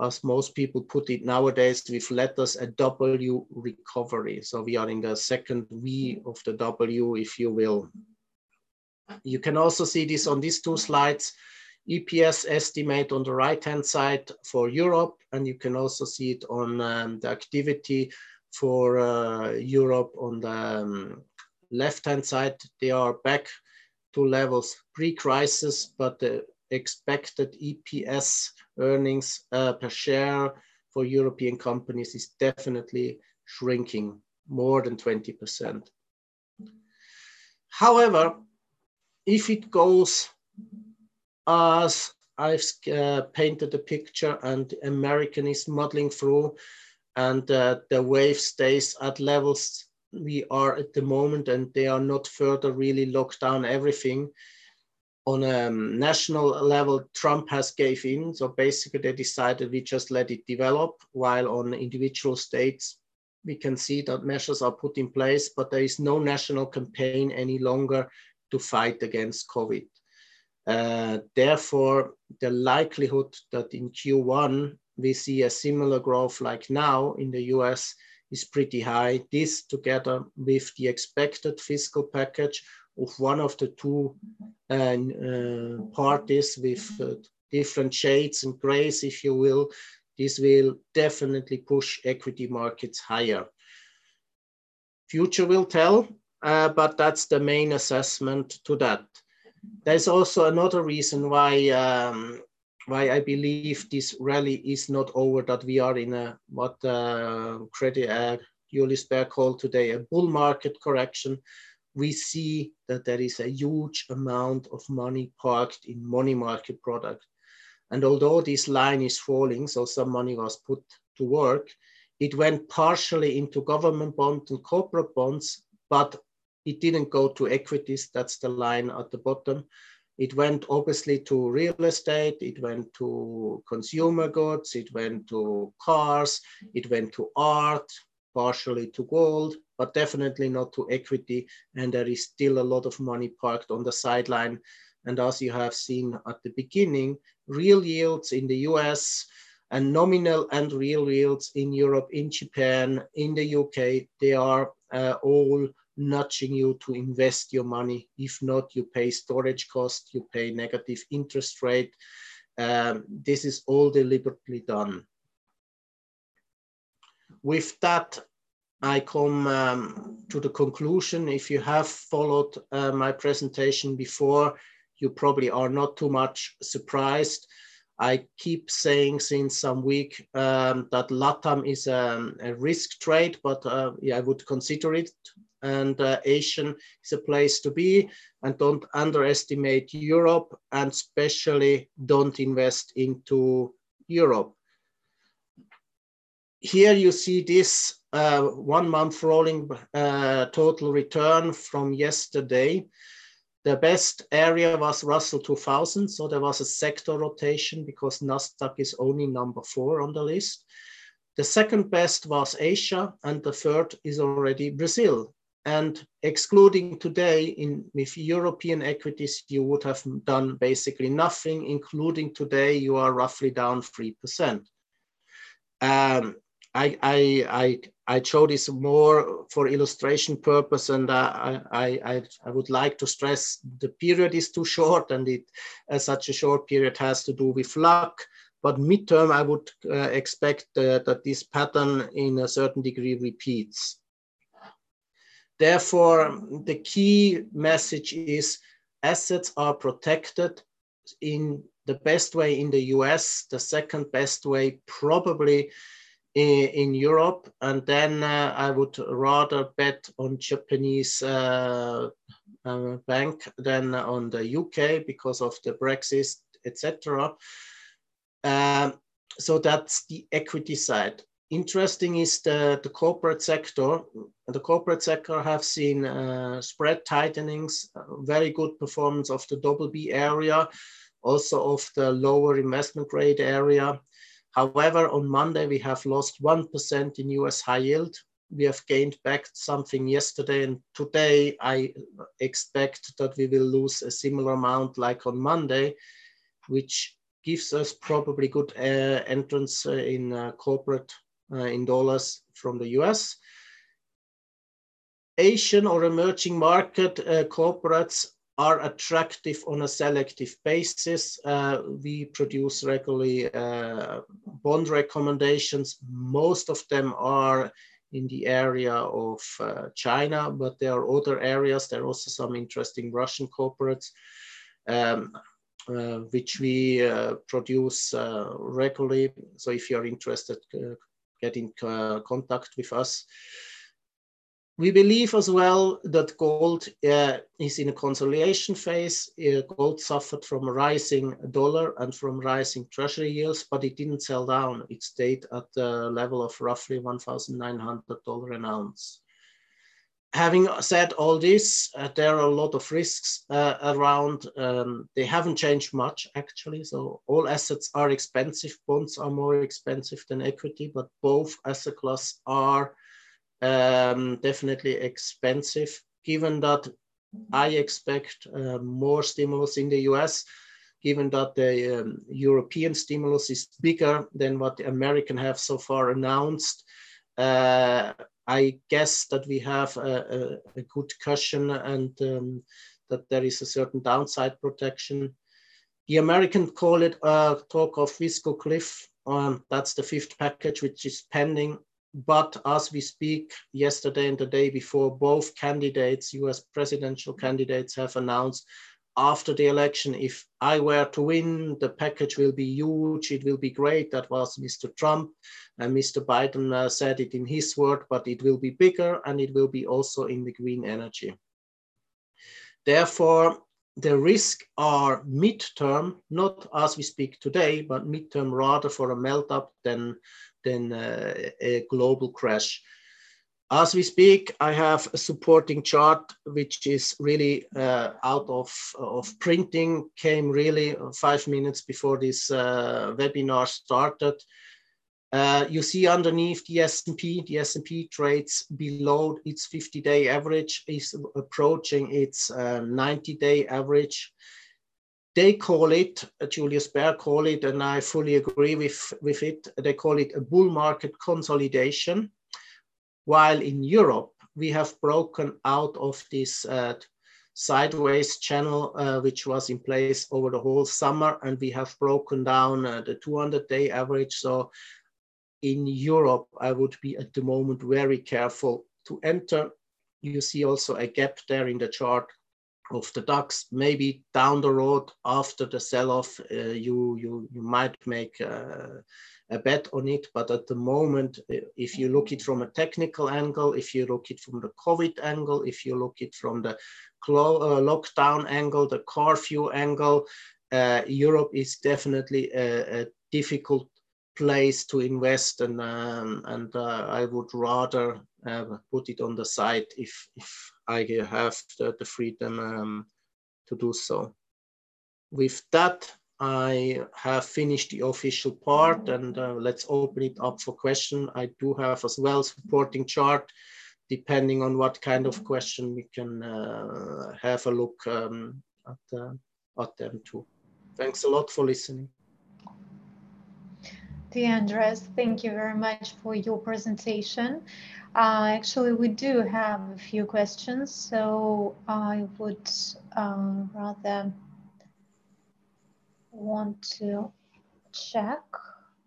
as most people put it nowadays with letters, a W recovery. So we are in the second V of the W, if you will. You can also see this on these two slides. EPS estimate on the right-hand side for Europe, and you can also see it on um, the activity for uh, Europe on the um, left-hand side. They are back to levels pre-crisis, but the expected EPS earnings uh, per share for European companies is definitely shrinking more than 20%. However, if it goes as I've uh, painted the picture and American is muddling through and uh, the wave stays at levels we are at the moment and they are not further really locked down everything on a national level trump has gave in. So basically they decided we just let it develop while on individual states we can see that measures are put in place but there is no national campaign any longer to fight against covid. Uh, therefore, the likelihood that in Q1 we see a similar growth like now in the US is pretty high. This together with the expected fiscal package of one of the two uh, uh, parties with uh, different shades and grays, if you will, this will definitely push equity markets higher. Future will tell, uh, but that's the main assessment to that. There's also another reason why um, why I believe this rally is not over. That we are in a what uh, credit uh, Julius Baer called today a bull market correction. We see that there is a huge amount of money parked in money market product. And although this line is falling, so some money was put to work, it went partially into government bonds and corporate bonds, but it didn't go to equities, that's the line at the bottom. It went obviously to real estate, it went to consumer goods, it went to cars, it went to art, partially to gold, but definitely not to equity. And there is still a lot of money parked on the sideline. And as you have seen at the beginning, real yields in the US and nominal and real yields in Europe, in Japan, in the UK, they are uh, all nudging you to invest your money. If not, you pay storage cost, you pay negative interest rate. Um, this is all deliberately done. With that, I come um, to the conclusion. If you have followed uh, my presentation before, you probably are not too much surprised. I keep saying since some week um, that LATAM is um, a risk trade, but uh, yeah, I would consider it and uh, Asian is a place to be. And don't underestimate Europe, and especially don't invest into Europe. Here you see this uh, one month rolling uh, total return from yesterday. The best area was Russell 2000, so there was a sector rotation because Nasdaq is only number four on the list. The second best was Asia, and the third is already Brazil. And excluding today in with European equities, you would have done basically nothing, including today, you are roughly down 3%. Um, I, I, I, I show this more for illustration purpose, and uh, I, I, I would like to stress the period is too short, and it uh, such a short period has to do with luck. But midterm, I would uh, expect uh, that this pattern in a certain degree repeats. Therefore, the key message is assets are protected in the best way in the US, the second best way probably in, in Europe, and then uh, I would rather bet on Japanese uh, uh, bank than on the UK because of the Brexit, etc. Um, so that's the equity side interesting is the, the corporate sector. The corporate sector have seen uh, spread tightenings, very good performance of the double B area, also of the lower investment grade area. However, on Monday, we have lost 1% in US high yield. We have gained back something yesterday, and today I expect that we will lose a similar amount like on Monday, which gives us probably good uh, entrance uh, in uh, corporate in dollars from the US. Asian or emerging market corporates are attractive on a selective basis. Uh, we produce regularly uh, bond recommendations. Most of them are in the area of uh, China, but there are other areas. There are also some interesting Russian corporates. Um, uh, which we uh, produce uh, regularly. So if you're interested, get in contact with us. We believe as well that gold uh, is in a consolidation phase. Uh, gold suffered from a rising dollar and from rising treasury yields, but it didn't sell down. It stayed at the level of roughly $1,900 an ounce having said all this, uh, there are a lot of risks uh, around. Um, they haven't changed much actually. So all assets are expensive. Bonds are more expensive than equity, but both asset class are um, definitely expensive. Given that I expect uh, more stimulus in the US, given that the um, European stimulus is bigger than what the American have so far announced. Uh, I guess that we have a, a, a good cushion and um, that there is a certain downside protection. The American call it uh, talk of fiscal cliff. Um, that's the fifth package, which is pending. But as we speak, yesterday and the day before, both candidates, US presidential candidates, have announced after the election, if I were to win, the package will be huge. It will be great. That was Mr. Trump. And Mr. Biden uh, said it in his word, but it will be bigger and it will be also in the green energy. Therefore, the risk are midterm, not as we speak today, but midterm rather for a melt up than, than uh, a global crash. As we speak, I have a supporting chart, which is really uh, out of, of printing, came really five minutes before this uh, webinar started. Uh, you see underneath the S&P, the S&P trades below its 50-day average, is approaching its 90-day uh, average. They call it, uh, Julius Baer call it, and I fully agree with, with it, they call it a bull market consolidation while in Europe, we have broken out of this uh, sideways channel, uh, which was in place over the whole summer, and we have broken down uh, the 200-day average. So in Europe, I would be at the moment very careful to enter. You see also a gap there in the chart of the DAX. Maybe down the road after the sell-off, uh, you, you, you might make uh, a bet on it. But at the moment, if you look it from a technical angle, if you look it from the COVID angle, if you look it from the uh, lockdown angle, the curfew angle, uh, Europe is definitely a, a, difficult place to invest, and um, and uh, I would rather uh, put it on the side if if I have the, the freedom um, to do so. With that, I have finished the official part and uh, let's open it up for question. I do have as well supporting chart, depending on what kind of question we can uh, have a look um, at, uh, at them too. Thanks a lot for listening. Andres, thank you very much for your presentation. Uh, actually, we do have a few questions, so I would uh, rather want to check.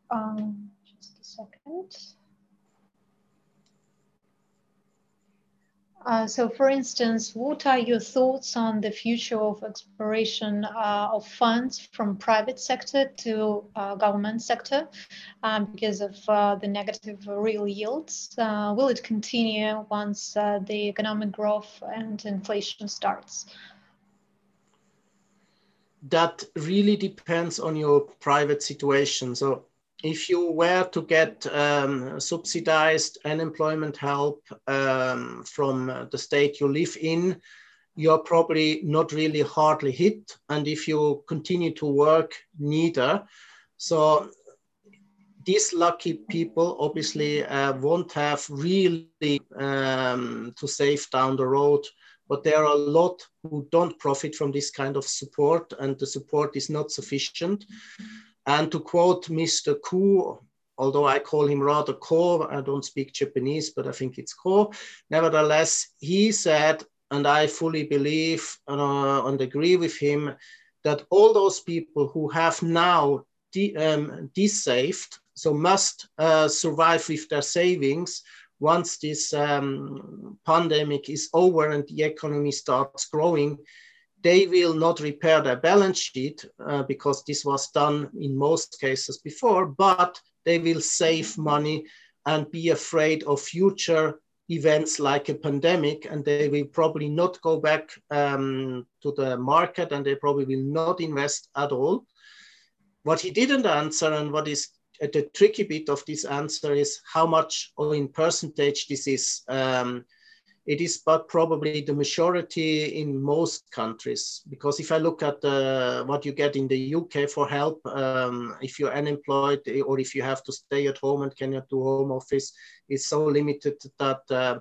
Um, just a second. Uh, so for instance, what are your thoughts on the future of exploration uh, of funds from private sector to uh, government sector um, because of uh, the negative real yields? Uh, will it continue once uh, the economic growth and inflation starts? that really depends on your private situation. So if you were to get um, subsidized unemployment help um, from the state you live in, you're probably not really hardly hit. And if you continue to work, neither. So these lucky people obviously uh, won't have really um, to save down the road but there are a lot who don't profit from this kind of support, and the support is not sufficient. And to quote Mr. Koo, although I call him rather Ko, I don't speak Japanese, but I think it's Ko. Nevertheless, he said, and I fully believe uh, and agree with him, that all those people who have now de- um, so must uh, survive with their savings, once this um, pandemic is over and the economy starts growing, they will not repair their balance sheet uh, because this was done in most cases before, but they will save money and be afraid of future events like a pandemic, and they will probably not go back um, to the market and they probably will not invest at all. What he didn't answer, and what is the tricky bit of this answer, is how much or in percentage this is. Um, it is but probably the majority in most countries. Because if I look at uh, what you get in the UK for help, um, if you're unemployed or if you have to stay at home and cannot do home office, it's so limited that uh,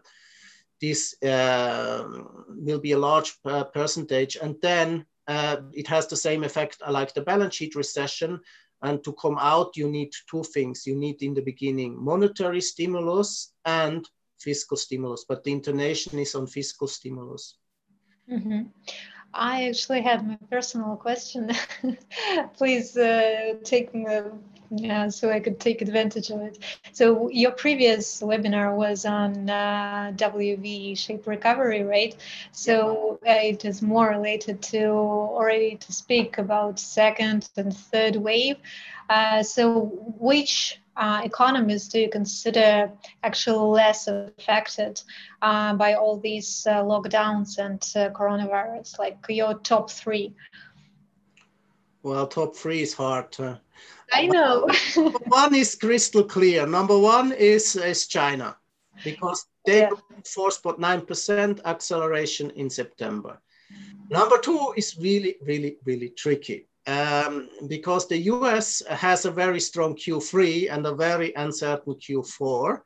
this uh, will be a large uh, percentage. And then uh, it has the same effect like the balance sheet recession. And to come out, you need two things. You need in the beginning monetary stimulus and fiscal stimulus, but the intonation is on fiscal stimulus. Mm-hmm. I actually have my personal question. Please uh, take me, yeah, so I could take advantage of it. So your previous webinar was on uh, WV shape recovery, right? So uh, it is more related to already to speak about second and third wave. Uh, so which uh, economies do you consider actually less affected uh, by all these uh, lockdowns and uh, coronavirus? Like your top three? Well, top three is hard. I know. one is crystal clear. Number one is, is China because they yeah. 4.9% acceleration in September. Number two is really, really, really tricky um, because the US has a very strong Q3 and a very uncertain Q4,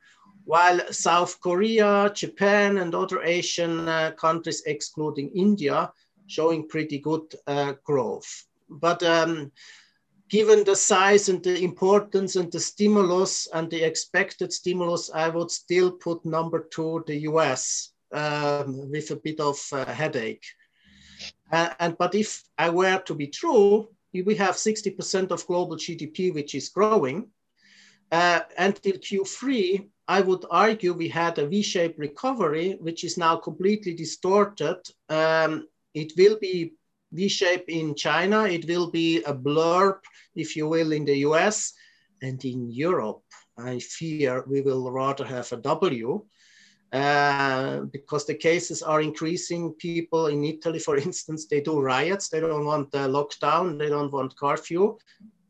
while South Korea, Japan, and other Asian uh, countries, excluding India, showing pretty good uh, growth. But um, given the size and the importance and the stimulus and the expected stimulus, I would still put number two, the US, um, with a bit of uh, headache. Uh, and but if I were to be true, we have 60% of global GDP, which is growing. Uh, until Q3, I would argue we had a V-shaped recovery, which is now completely distorted. Um, it will be V-shape in China. It will be a blurb, if you will, in the US and in Europe. I fear we will rather have a W. Uh, because the cases are increasing. People in Italy, for instance, they do riots. They don't want the lockdown. They don't want curfew.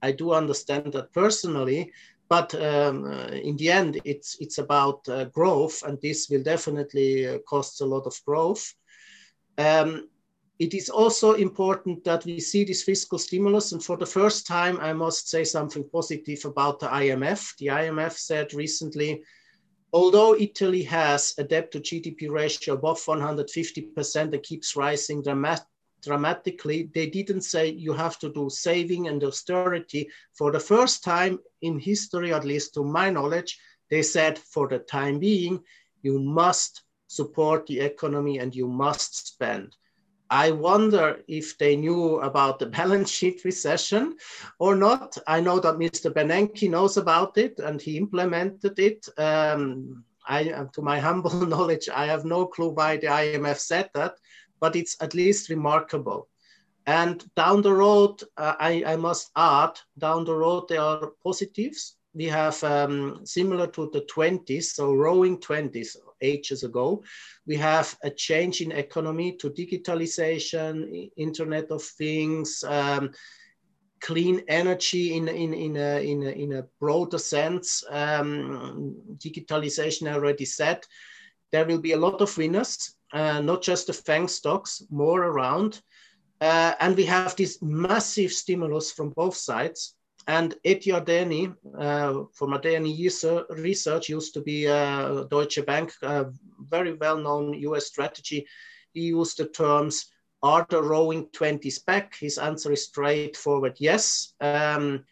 I do understand that personally, but um, uh, in the end, it's it's about uh, growth, and this will definitely uh, cost a lot of growth. Um, it is also important that we see this fiscal stimulus. And for the first time, I must say something positive about the IMF. The IMF said recently Although Italy has a debt to GDP ratio above 150% and keeps rising dramat dramatically, they didn't say you have to do saving and austerity. For the first time in history, at least to my knowledge, they said for the time being, you must support the economy and you must spend. I wonder if they knew about the balance sheet recession or not. I know that Mr. Bernanke knows about it and he implemented it. Um, I, to my humble knowledge, I have no clue why the IMF said that, but it's at least remarkable. And down the road, uh, I, I, must add, down the road, there are positives. We have um, similar to the 20s, so roaring 20s, ages ago. We have a change in economy to digitalization, Internet of Things, um, clean energy in, in, in, a, in, a, in a broader sense. Um, digitalization already said. There will be a lot of winners, uh, not just the FANG stocks, more around. Uh, and we have this massive stimulus from both sides. And Ed Yardeni, uh, from Yardeni Research, used to be a Deutsche Bank, a very well-known US strategy. he used the terms, are the roaring 20s back? His answer is straightforward, yes. Um,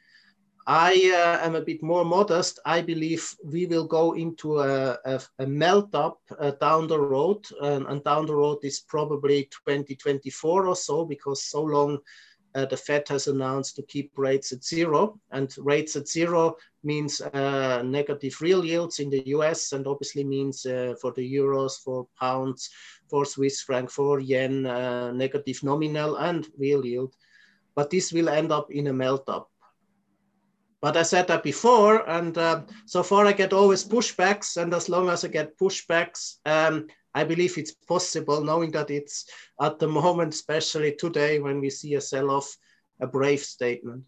I uh, am a bit more modest. I believe we will go into a, a, a melt up uh, down the road, and, and, down the road is probably 2024 or so, because so long uh, the Fed has announced to keep rates at zero, and rates at zero means uh, negative real yields in the US, and obviously means uh, for the euros, for pounds, for Swiss franc, for yen, uh, negative nominal and real yield. But this will end up in a melt up but I said that before, and uh, so far I get always pushbacks. And as long as I get pushbacks, um, I believe it's possible, knowing that it's at the moment, especially today when we see a sell off, a brave statement.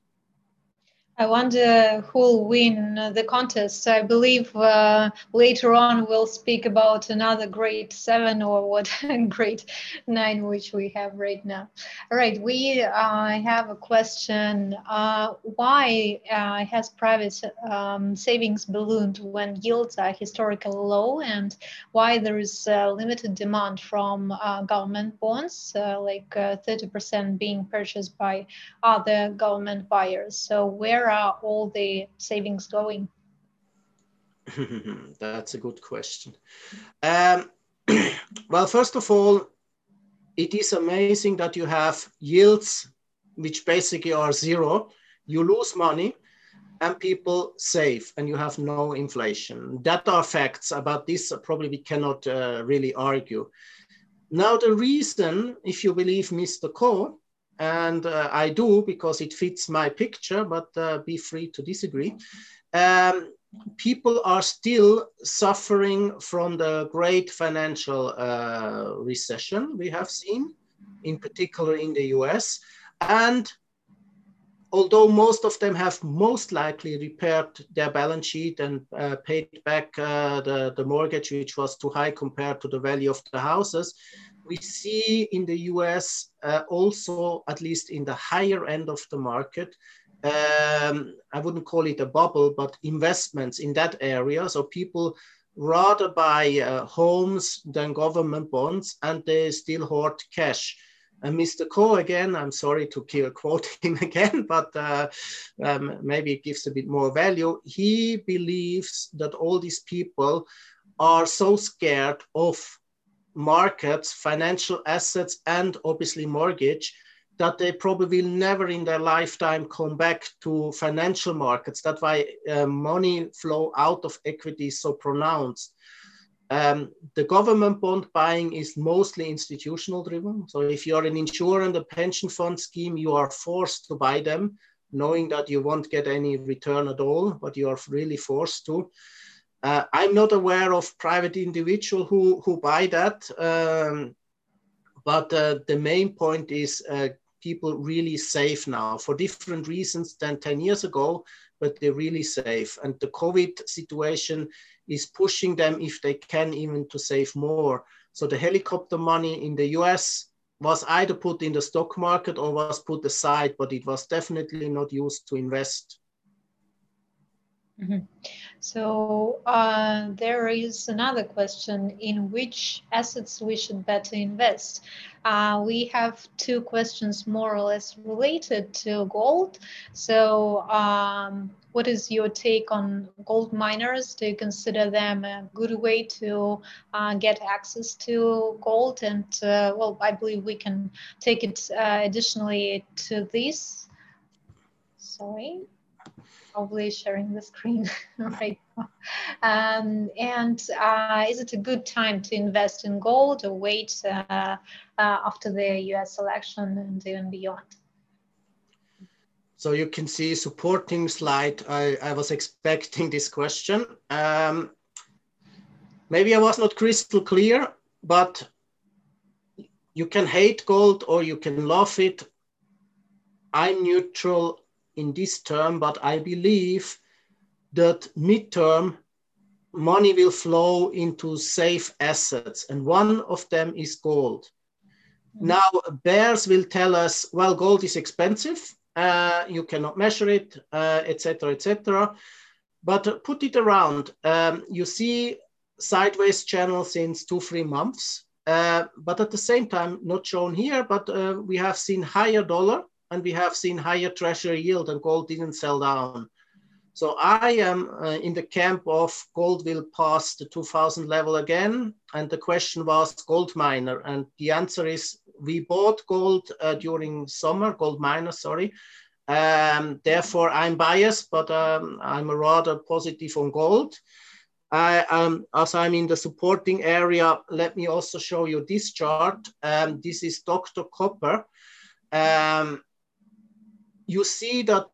I wonder who will win the contest. I believe uh, later on we'll speak about another grade seven or what grade nine, which we have right now. All right, we uh, have a question. Uh, why uh, has private um, savings ballooned when yields are historically low and why there is limited demand from uh, government bonds, uh, like 30% being purchased by other government buyers? So where where are all the savings going? That's a good question. Um, well, first of all, it is amazing that you have yields which basically are zero. You lose money and people save and you have no inflation. That are facts. About this, probably we cannot uh, really argue. Now, the reason, if you believe Mr. Koo, and uh, I do because it fits my picture, but uh, be free to disagree. Um, people are still suffering from the great financial uh, recession we have seen, in particular in the US. And although most of them have most likely repaired their balance sheet and uh, paid back uh, the, the mortgage, which was too high compared to the value of the houses, we see in the US uh, also, at least in the higher end of the market, um, I wouldn't call it a bubble, but investments in that area. So people rather buy uh, homes than government bonds and they still hoard cash. And Mr. Koo, again, I'm sorry to kill, quote him again, but uh, um, maybe it gives a bit more value. He believes that all these people are so scared of markets, financial assets, and obviously mortgage, that they probably will never in their lifetime come back to financial markets. That's why uh, money flow out of equity is so pronounced. Um, the government bond buying is mostly institutional driven. So if you're an insurer and a pension fund scheme, you are forced to buy them, knowing that you won't get any return at all, but you are really forced to. Uh, I'm not aware of private individual who, who buy that. Um, but uh, the main point is uh, people really save now for different reasons than 10 years ago, but they're really safe. And the COVID situation is pushing them, if they can, even to save more. So the helicopter money in the US was either put in the stock market or was put aside, but it was definitely not used to invest Mm-hmm. So uh, there is another question in which assets we should better invest. Uh, we have two questions more or less related to gold. So um, what is your take on gold miners? Do you consider them a good way to uh, get access to gold? And uh, well, I believe we can take it uh, additionally to this. Sorry probably sharing the screen right now. Um, and uh, is it a good time to invest in gold or wait uh, uh, after the US election and even beyond? So you can see supporting slide. I, I was expecting this question. Um, maybe I was not crystal clear, but you can hate gold or you can love it. I'm neutral in this term, but I believe that midterm money will flow into safe assets, and one of them is gold. Mm-hmm. Now, bears will tell us, well, gold is expensive, uh, you cannot measure it, etc., uh, etc. Et but put it around. Um, you see sideways channel since two, three months. Uh, but at the same time, not shown here, but uh, we have seen higher dollar and we have seen higher treasury yield and gold didn't sell down. So I am uh, in the camp of gold will pass the 2000 level again. And the question was gold miner. And the answer is we bought gold uh, during summer, gold miner, sorry. Um, therefore, I'm biased, but um, I'm rather positive on gold. I, um, as I'm in the supporting area, let me also show you this chart. Um, this is Dr. Copper. Um, you see that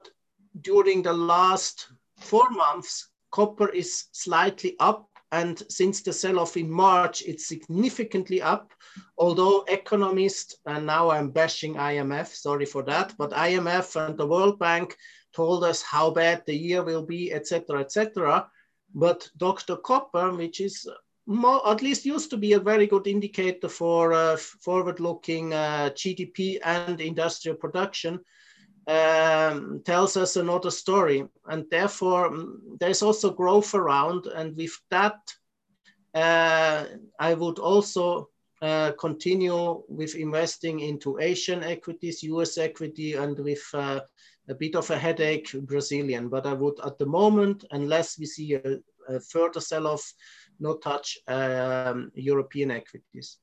during the last four months, copper is slightly up. And since the sell-off in March, it's significantly up. Although economists, and now I'm bashing IMF, sorry for that, but IMF and the World Bank told us how bad the year will be, etc., etc. But Dr. Copper, which is more, at least used to be a very good indicator for uh, forward-looking uh, GDP and industrial production, um, tells us another story. And therefore, mm, there's also growth around. And with that, uh, I would also uh, continue with investing into Asian equities, US equity, and with uh, a bit of a headache, Brazilian. But I would, at the moment, unless we see a, a further sell-off, not touch um, European equities.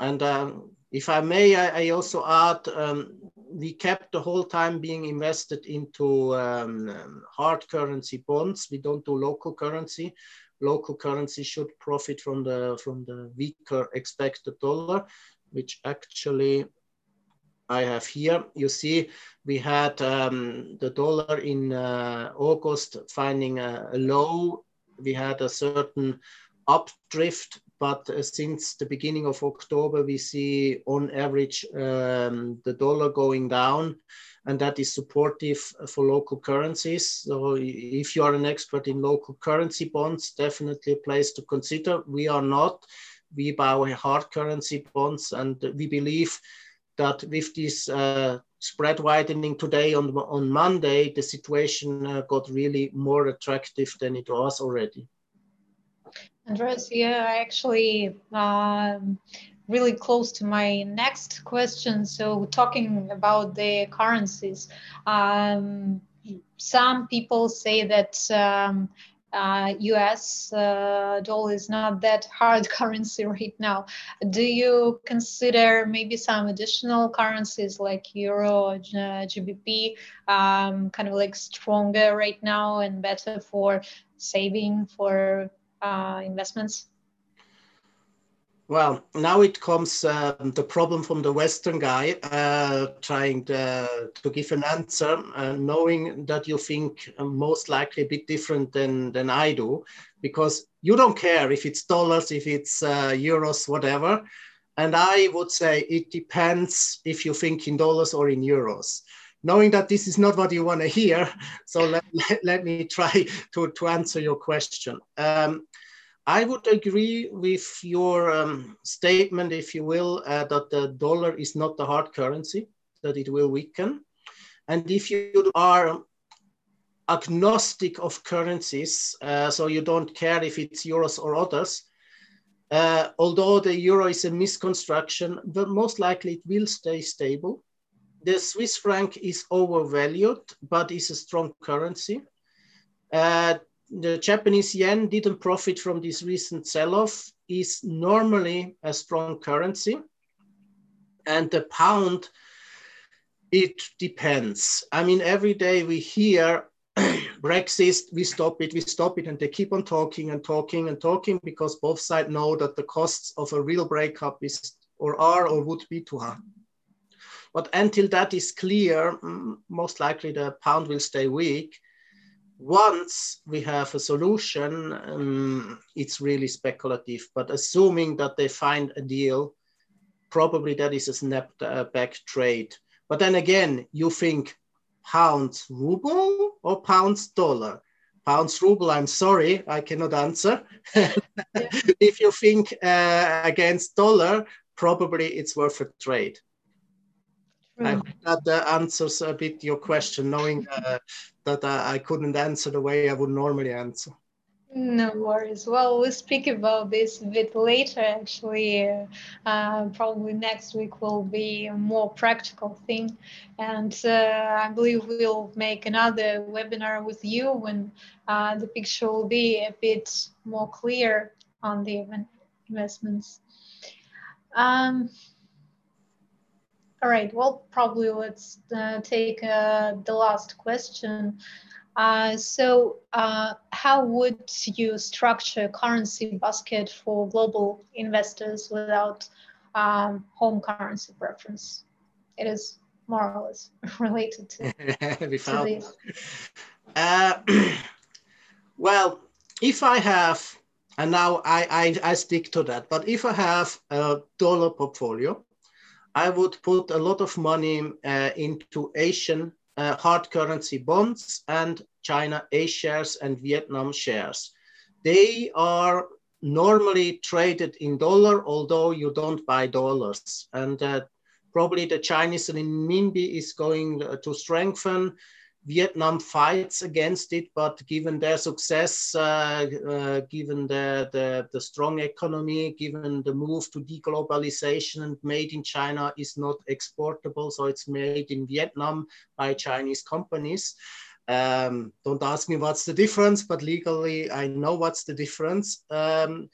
And um, if I may, I, I also add, um, we kept the whole time being invested into um, hard currency bonds. We don't do local currency. Local currency should profit from the from the weaker expected dollar, which actually I have here. You see, we had um, the dollar in uh, August finding a, a low. We had a certain updrift but uh, since the beginning of October, we see on average um, the dollar going down, and that is supportive for local currencies. So if you are an expert in local currency bonds, definitely a place to consider. We are not. We buy hard currency bonds, and we believe that with this uh, spread widening today on, on Monday, the situation uh, got really more attractive than it was already. Andreas, yeah, I actually um, really close to my next question. So talking about the currencies, um, some people say that um, uh, US uh, dollar is not that hard currency right now. Do you consider maybe some additional currencies like Euro, uh, GBP, um, kind of like stronger right now and better for saving for uh, investments? Well, now it comes uh, the problem from the Western guy uh, trying to, to, give an answer, uh, knowing that you think most likely a bit different than, than I do, because you don't care if it's dollars, if it's uh, euros, whatever. And I would say it depends if you think in dollars or in euros. Knowing that this is not what you want to hear, so let, let, let me try to, to answer your question. Um, I would agree with your um, statement, if you will, uh, that the dollar is not the hard currency, that it will weaken. And if you are agnostic of currencies, uh, so you don't care if it's euros or others, uh, although the euro is a misconstruction, but most likely it will stay stable. The Swiss franc is overvalued, but is a strong currency. Uh, the Japanese yen didn't profit from this recent sell-off is normally a strong currency. And the pound, it depends. I mean, every day we hear Brexit, we stop it, we stop it, and they keep on talking and talking and talking because both sides know that the costs of a real breakup is or are or would be too high. But until that is clear, mm, most likely the pound will stay weak once we have a solution, um, it's really speculative. But assuming that they find a deal, probably that is a snapback back trade. But then again, you think pounds ruble or pounds dollar? Pounds ruble, I'm sorry, I cannot answer. if you think uh, against dollar, probably it's worth a trade. I hope that uh, answers a bit your question, knowing uh, that uh, I couldn't answer the way I would normally answer. No worries. Well, we'll speak about this a bit later. Actually, uh, probably next week will be a more practical thing, and uh, I believe we'll make another webinar with you when uh, the picture will be a bit more clear on the investments. Um, all right. Well, probably let's uh, take uh, the last question. Uh, so uh, how would you structure currency basket for global investors without um, home currency preference? It is more or less related to, to this. Uh, well, if I have, and now I, I, I stick to that, but if I have a dollar portfolio, I would put a lot of money uh, into Asian uh, hard currency bonds and China A shares and Vietnam shares. They are normally traded in dollar, although you don't buy dollars. And uh, probably the Chinese renminbi is going to strengthen. Vietnam fights against it, but given their success, uh, uh, given the, the, the, strong economy, given the move to deglobalization and made in China is not exportable, so it's made in Vietnam by Chinese companies. Um, don't ask me what's the difference, but legally I know what's the difference. Um,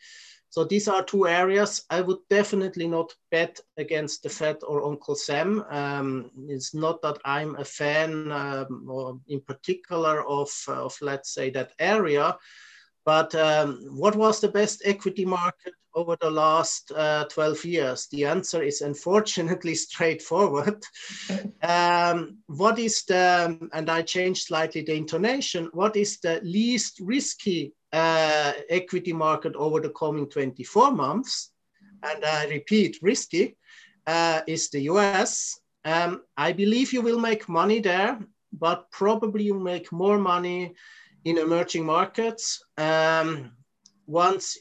so these are two areas. I would definitely not bet against the Fed or Uncle Sam. Um, it's not that I'm a fan, um, or in particular, of, of let's say that area. But um, what was the best equity market over the last uh, 12 years? The answer is unfortunately straightforward. um, what is the, and I changed slightly the intonation, what is the least risky uh, equity market over the coming 24 months, and I repeat, risky, uh, is the US. Um, I believe you will make money there, but probably you make more money in emerging markets. Um, once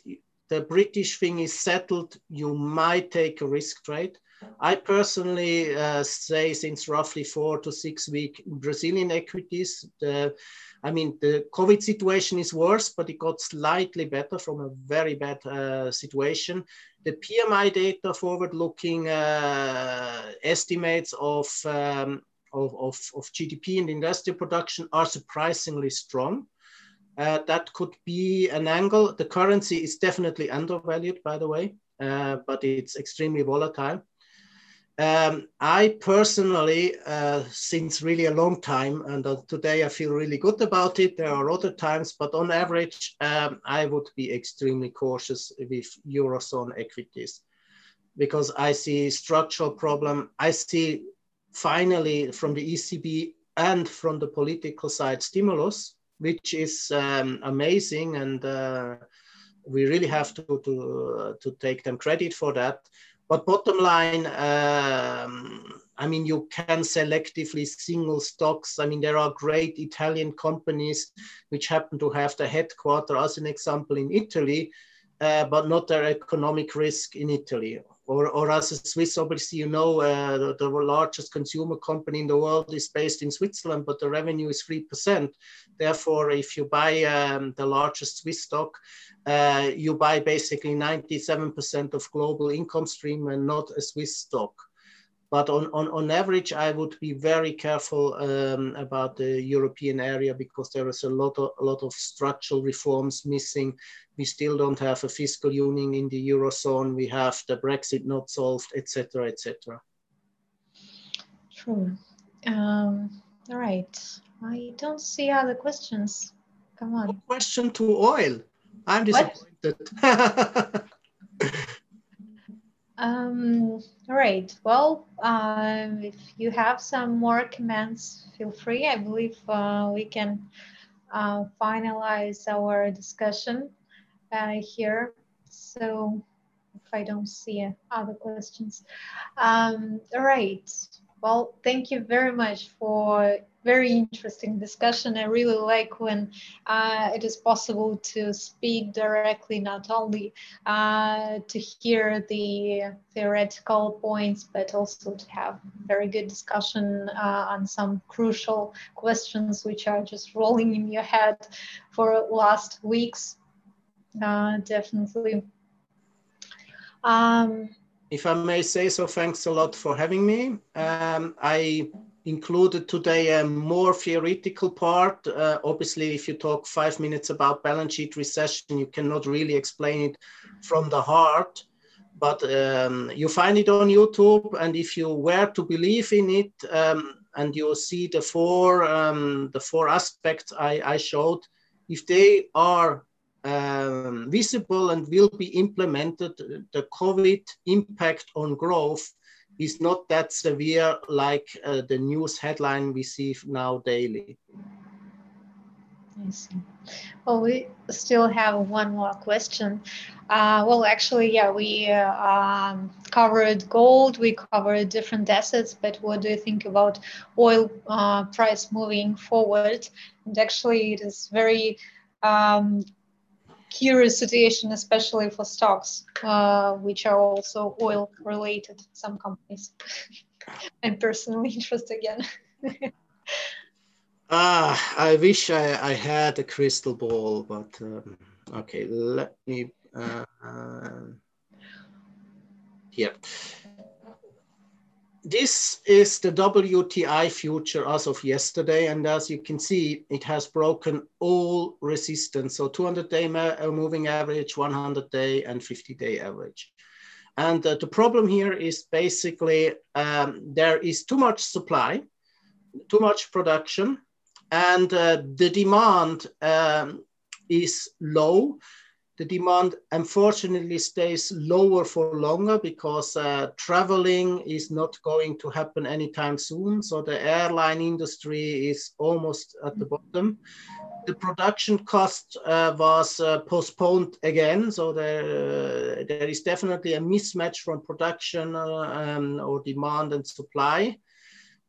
the British thing is settled, you might take a risk trade. I personally uh, say since roughly four to six weeks, Brazilian equities, the I mean, the COVID situation is worse, but it got slightly better from a very bad uh, situation. The PMI data forward-looking uh, estimates of, um, of, of, of, GDP and industrial production are surprisingly strong. Uh, that could be an angle. The currency is definitely undervalued, by the way, uh, but it's extremely volatile. Um, I personally, uh, since really a long time, and uh, today I feel really good about it. There are other times, but on average, um, I would be extremely cautious with Eurozone equities because I see structural problem. I see finally from the ECB and from the political side stimulus, which is um, amazing. And uh, we really have to, to, uh, to take them credit for that. But bottom line, um, I mean, you can selectively single stocks. I mean, there are great Italian companies which happen to have the headquarter, as an example, in Italy, uh, but not their economic risk in Italy. Or, or as a Swiss, obviously, you know, uh, the, the, largest consumer company in the world is based in Switzerland, but the revenue is 3%. Therefore, if you buy um, the largest Swiss stock, uh, you buy basically 97% of global income stream and not a Swiss stock. But on, on, on average, I would be very careful um, about the European area because there is a lot of, a lot of structural reforms missing. We still don't have a fiscal union in the Eurozone. We have the Brexit not solved, etc., etc. True. Um, all right. I don't see other questions. Come on. question to oil. I'm disappointed. um, all right. Well, um, if you have some more comments, feel free. I believe uh, we can uh, finalize our discussion uh, here. So if I don't see other questions. Um, all right. Well, thank you very much for very interesting discussion. I really like when uh, it is possible to speak directly, not only uh, to hear the theoretical points, but also to have very good discussion uh, on some crucial questions which are just rolling in your head for last weeks. Uh, definitely. Um, if I may say so, thanks a lot for having me. Um, I included today a more theoretical part. Uh, obviously, if you talk five minutes about balance sheet recession, you cannot really explain it from the heart. But um, you find it on YouTube, and if you were to believe in it, um, and you see the four um, the four aspects I, I showed, if they are um, visible and will be implemented, the COVID impact on growth is not that severe like uh, the news headline we see now daily. I see. Well, we still have one more question. Uh, well, actually, yeah, we uh, um, covered gold, we covered different assets, but what do you think about oil uh, price moving forward? And actually, it is very um, curious situation, especially for stocks, uh, which are also oil related, some companies. I'm personally interested again. ah, I wish I, I had a crystal ball, but um, okay, let me. Uh, uh, here this is the WTI future as of yesterday. And as you can see, it has broken all resistance. So 200 day uh, moving average, 100 day and 50 day average. And uh, the problem here is basically um, there is too much supply, too much production, and uh, the demand um, is low the demand unfortunately stays lower for longer because uh, traveling is not going to happen anytime soon. So the airline industry is almost at the bottom. The production cost uh, was uh, postponed again. So there, there is definitely a mismatch from production uh, um, or demand and supply.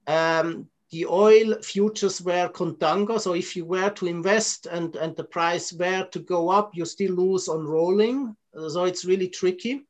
Um, the oil futures were contango. So if you were to invest and, and the price were to go up, you still lose on rolling. So it's really tricky.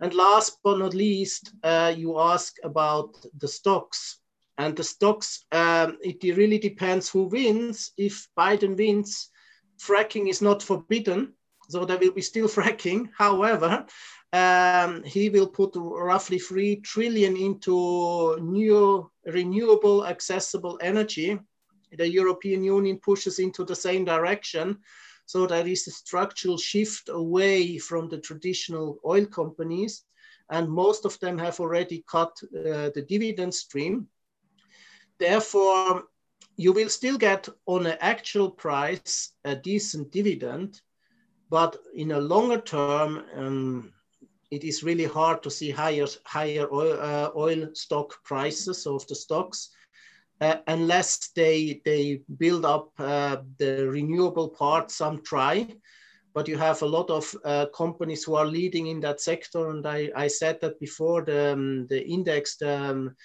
And last but not least, uh, you ask about the stocks. And the stocks, um, it really depends who wins. If Biden wins, fracking is not forbidden. So there will be still fracking. However, um, he will put roughly 3 trillion into new renewable accessible energy. The European Union pushes into the same direction. So there is a structural shift away from the traditional oil companies. And most of them have already cut uh, the dividend stream. Therefore, you will still get on an actual price a decent dividend, but in a longer term, um, it is really hard to see higher, higher oil, uh, oil stock prices of the stocks uh, unless they, they build up uh, the renewable part, some try. But you have a lot of uh, companies who are leading in that sector. And I, I said that before, the, um, the index, the, um,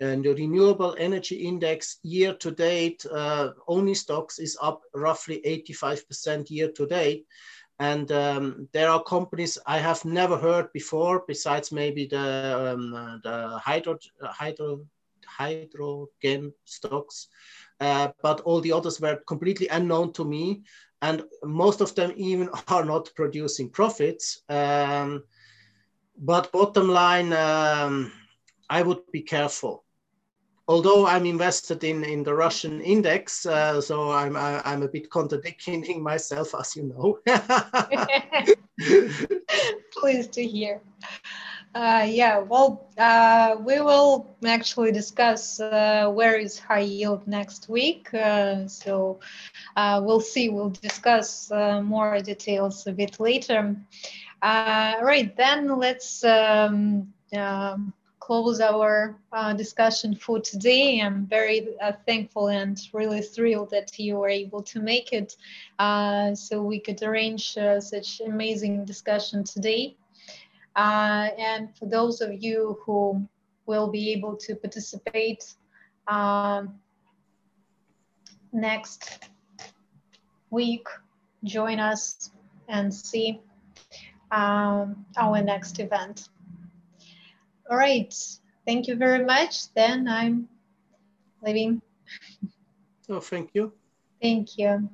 and the renewable energy index year to date, uh, only stocks is up roughly 85% year to date. And um, there are companies I have never heard before, besides maybe the um, the hydro hydro hydrogen stocks, uh, but all the others were completely unknown to me, and most of them even are not producing profits. Um, but bottom line, um, I would be careful although I'm invested in, in the Russian index, uh, so I'm, I, am i am a bit contradicting myself, as you know. Pleased to hear. Uh, yeah, well, uh, we will actually discuss uh, where is high yield next week. Uh, so uh, we'll see, we'll discuss more details a bit later. right, then let's um, um close our uh, discussion for today. I'm very uh, thankful and really thrilled that you were able to make it uh, so we could arrange uh, such amazing discussion today. Uh, and for those of you who will be able to participate um, next week, join us and see um, our next event. All right. Thank you very much. Then I'm leaving. Oh, thank you. Thank you.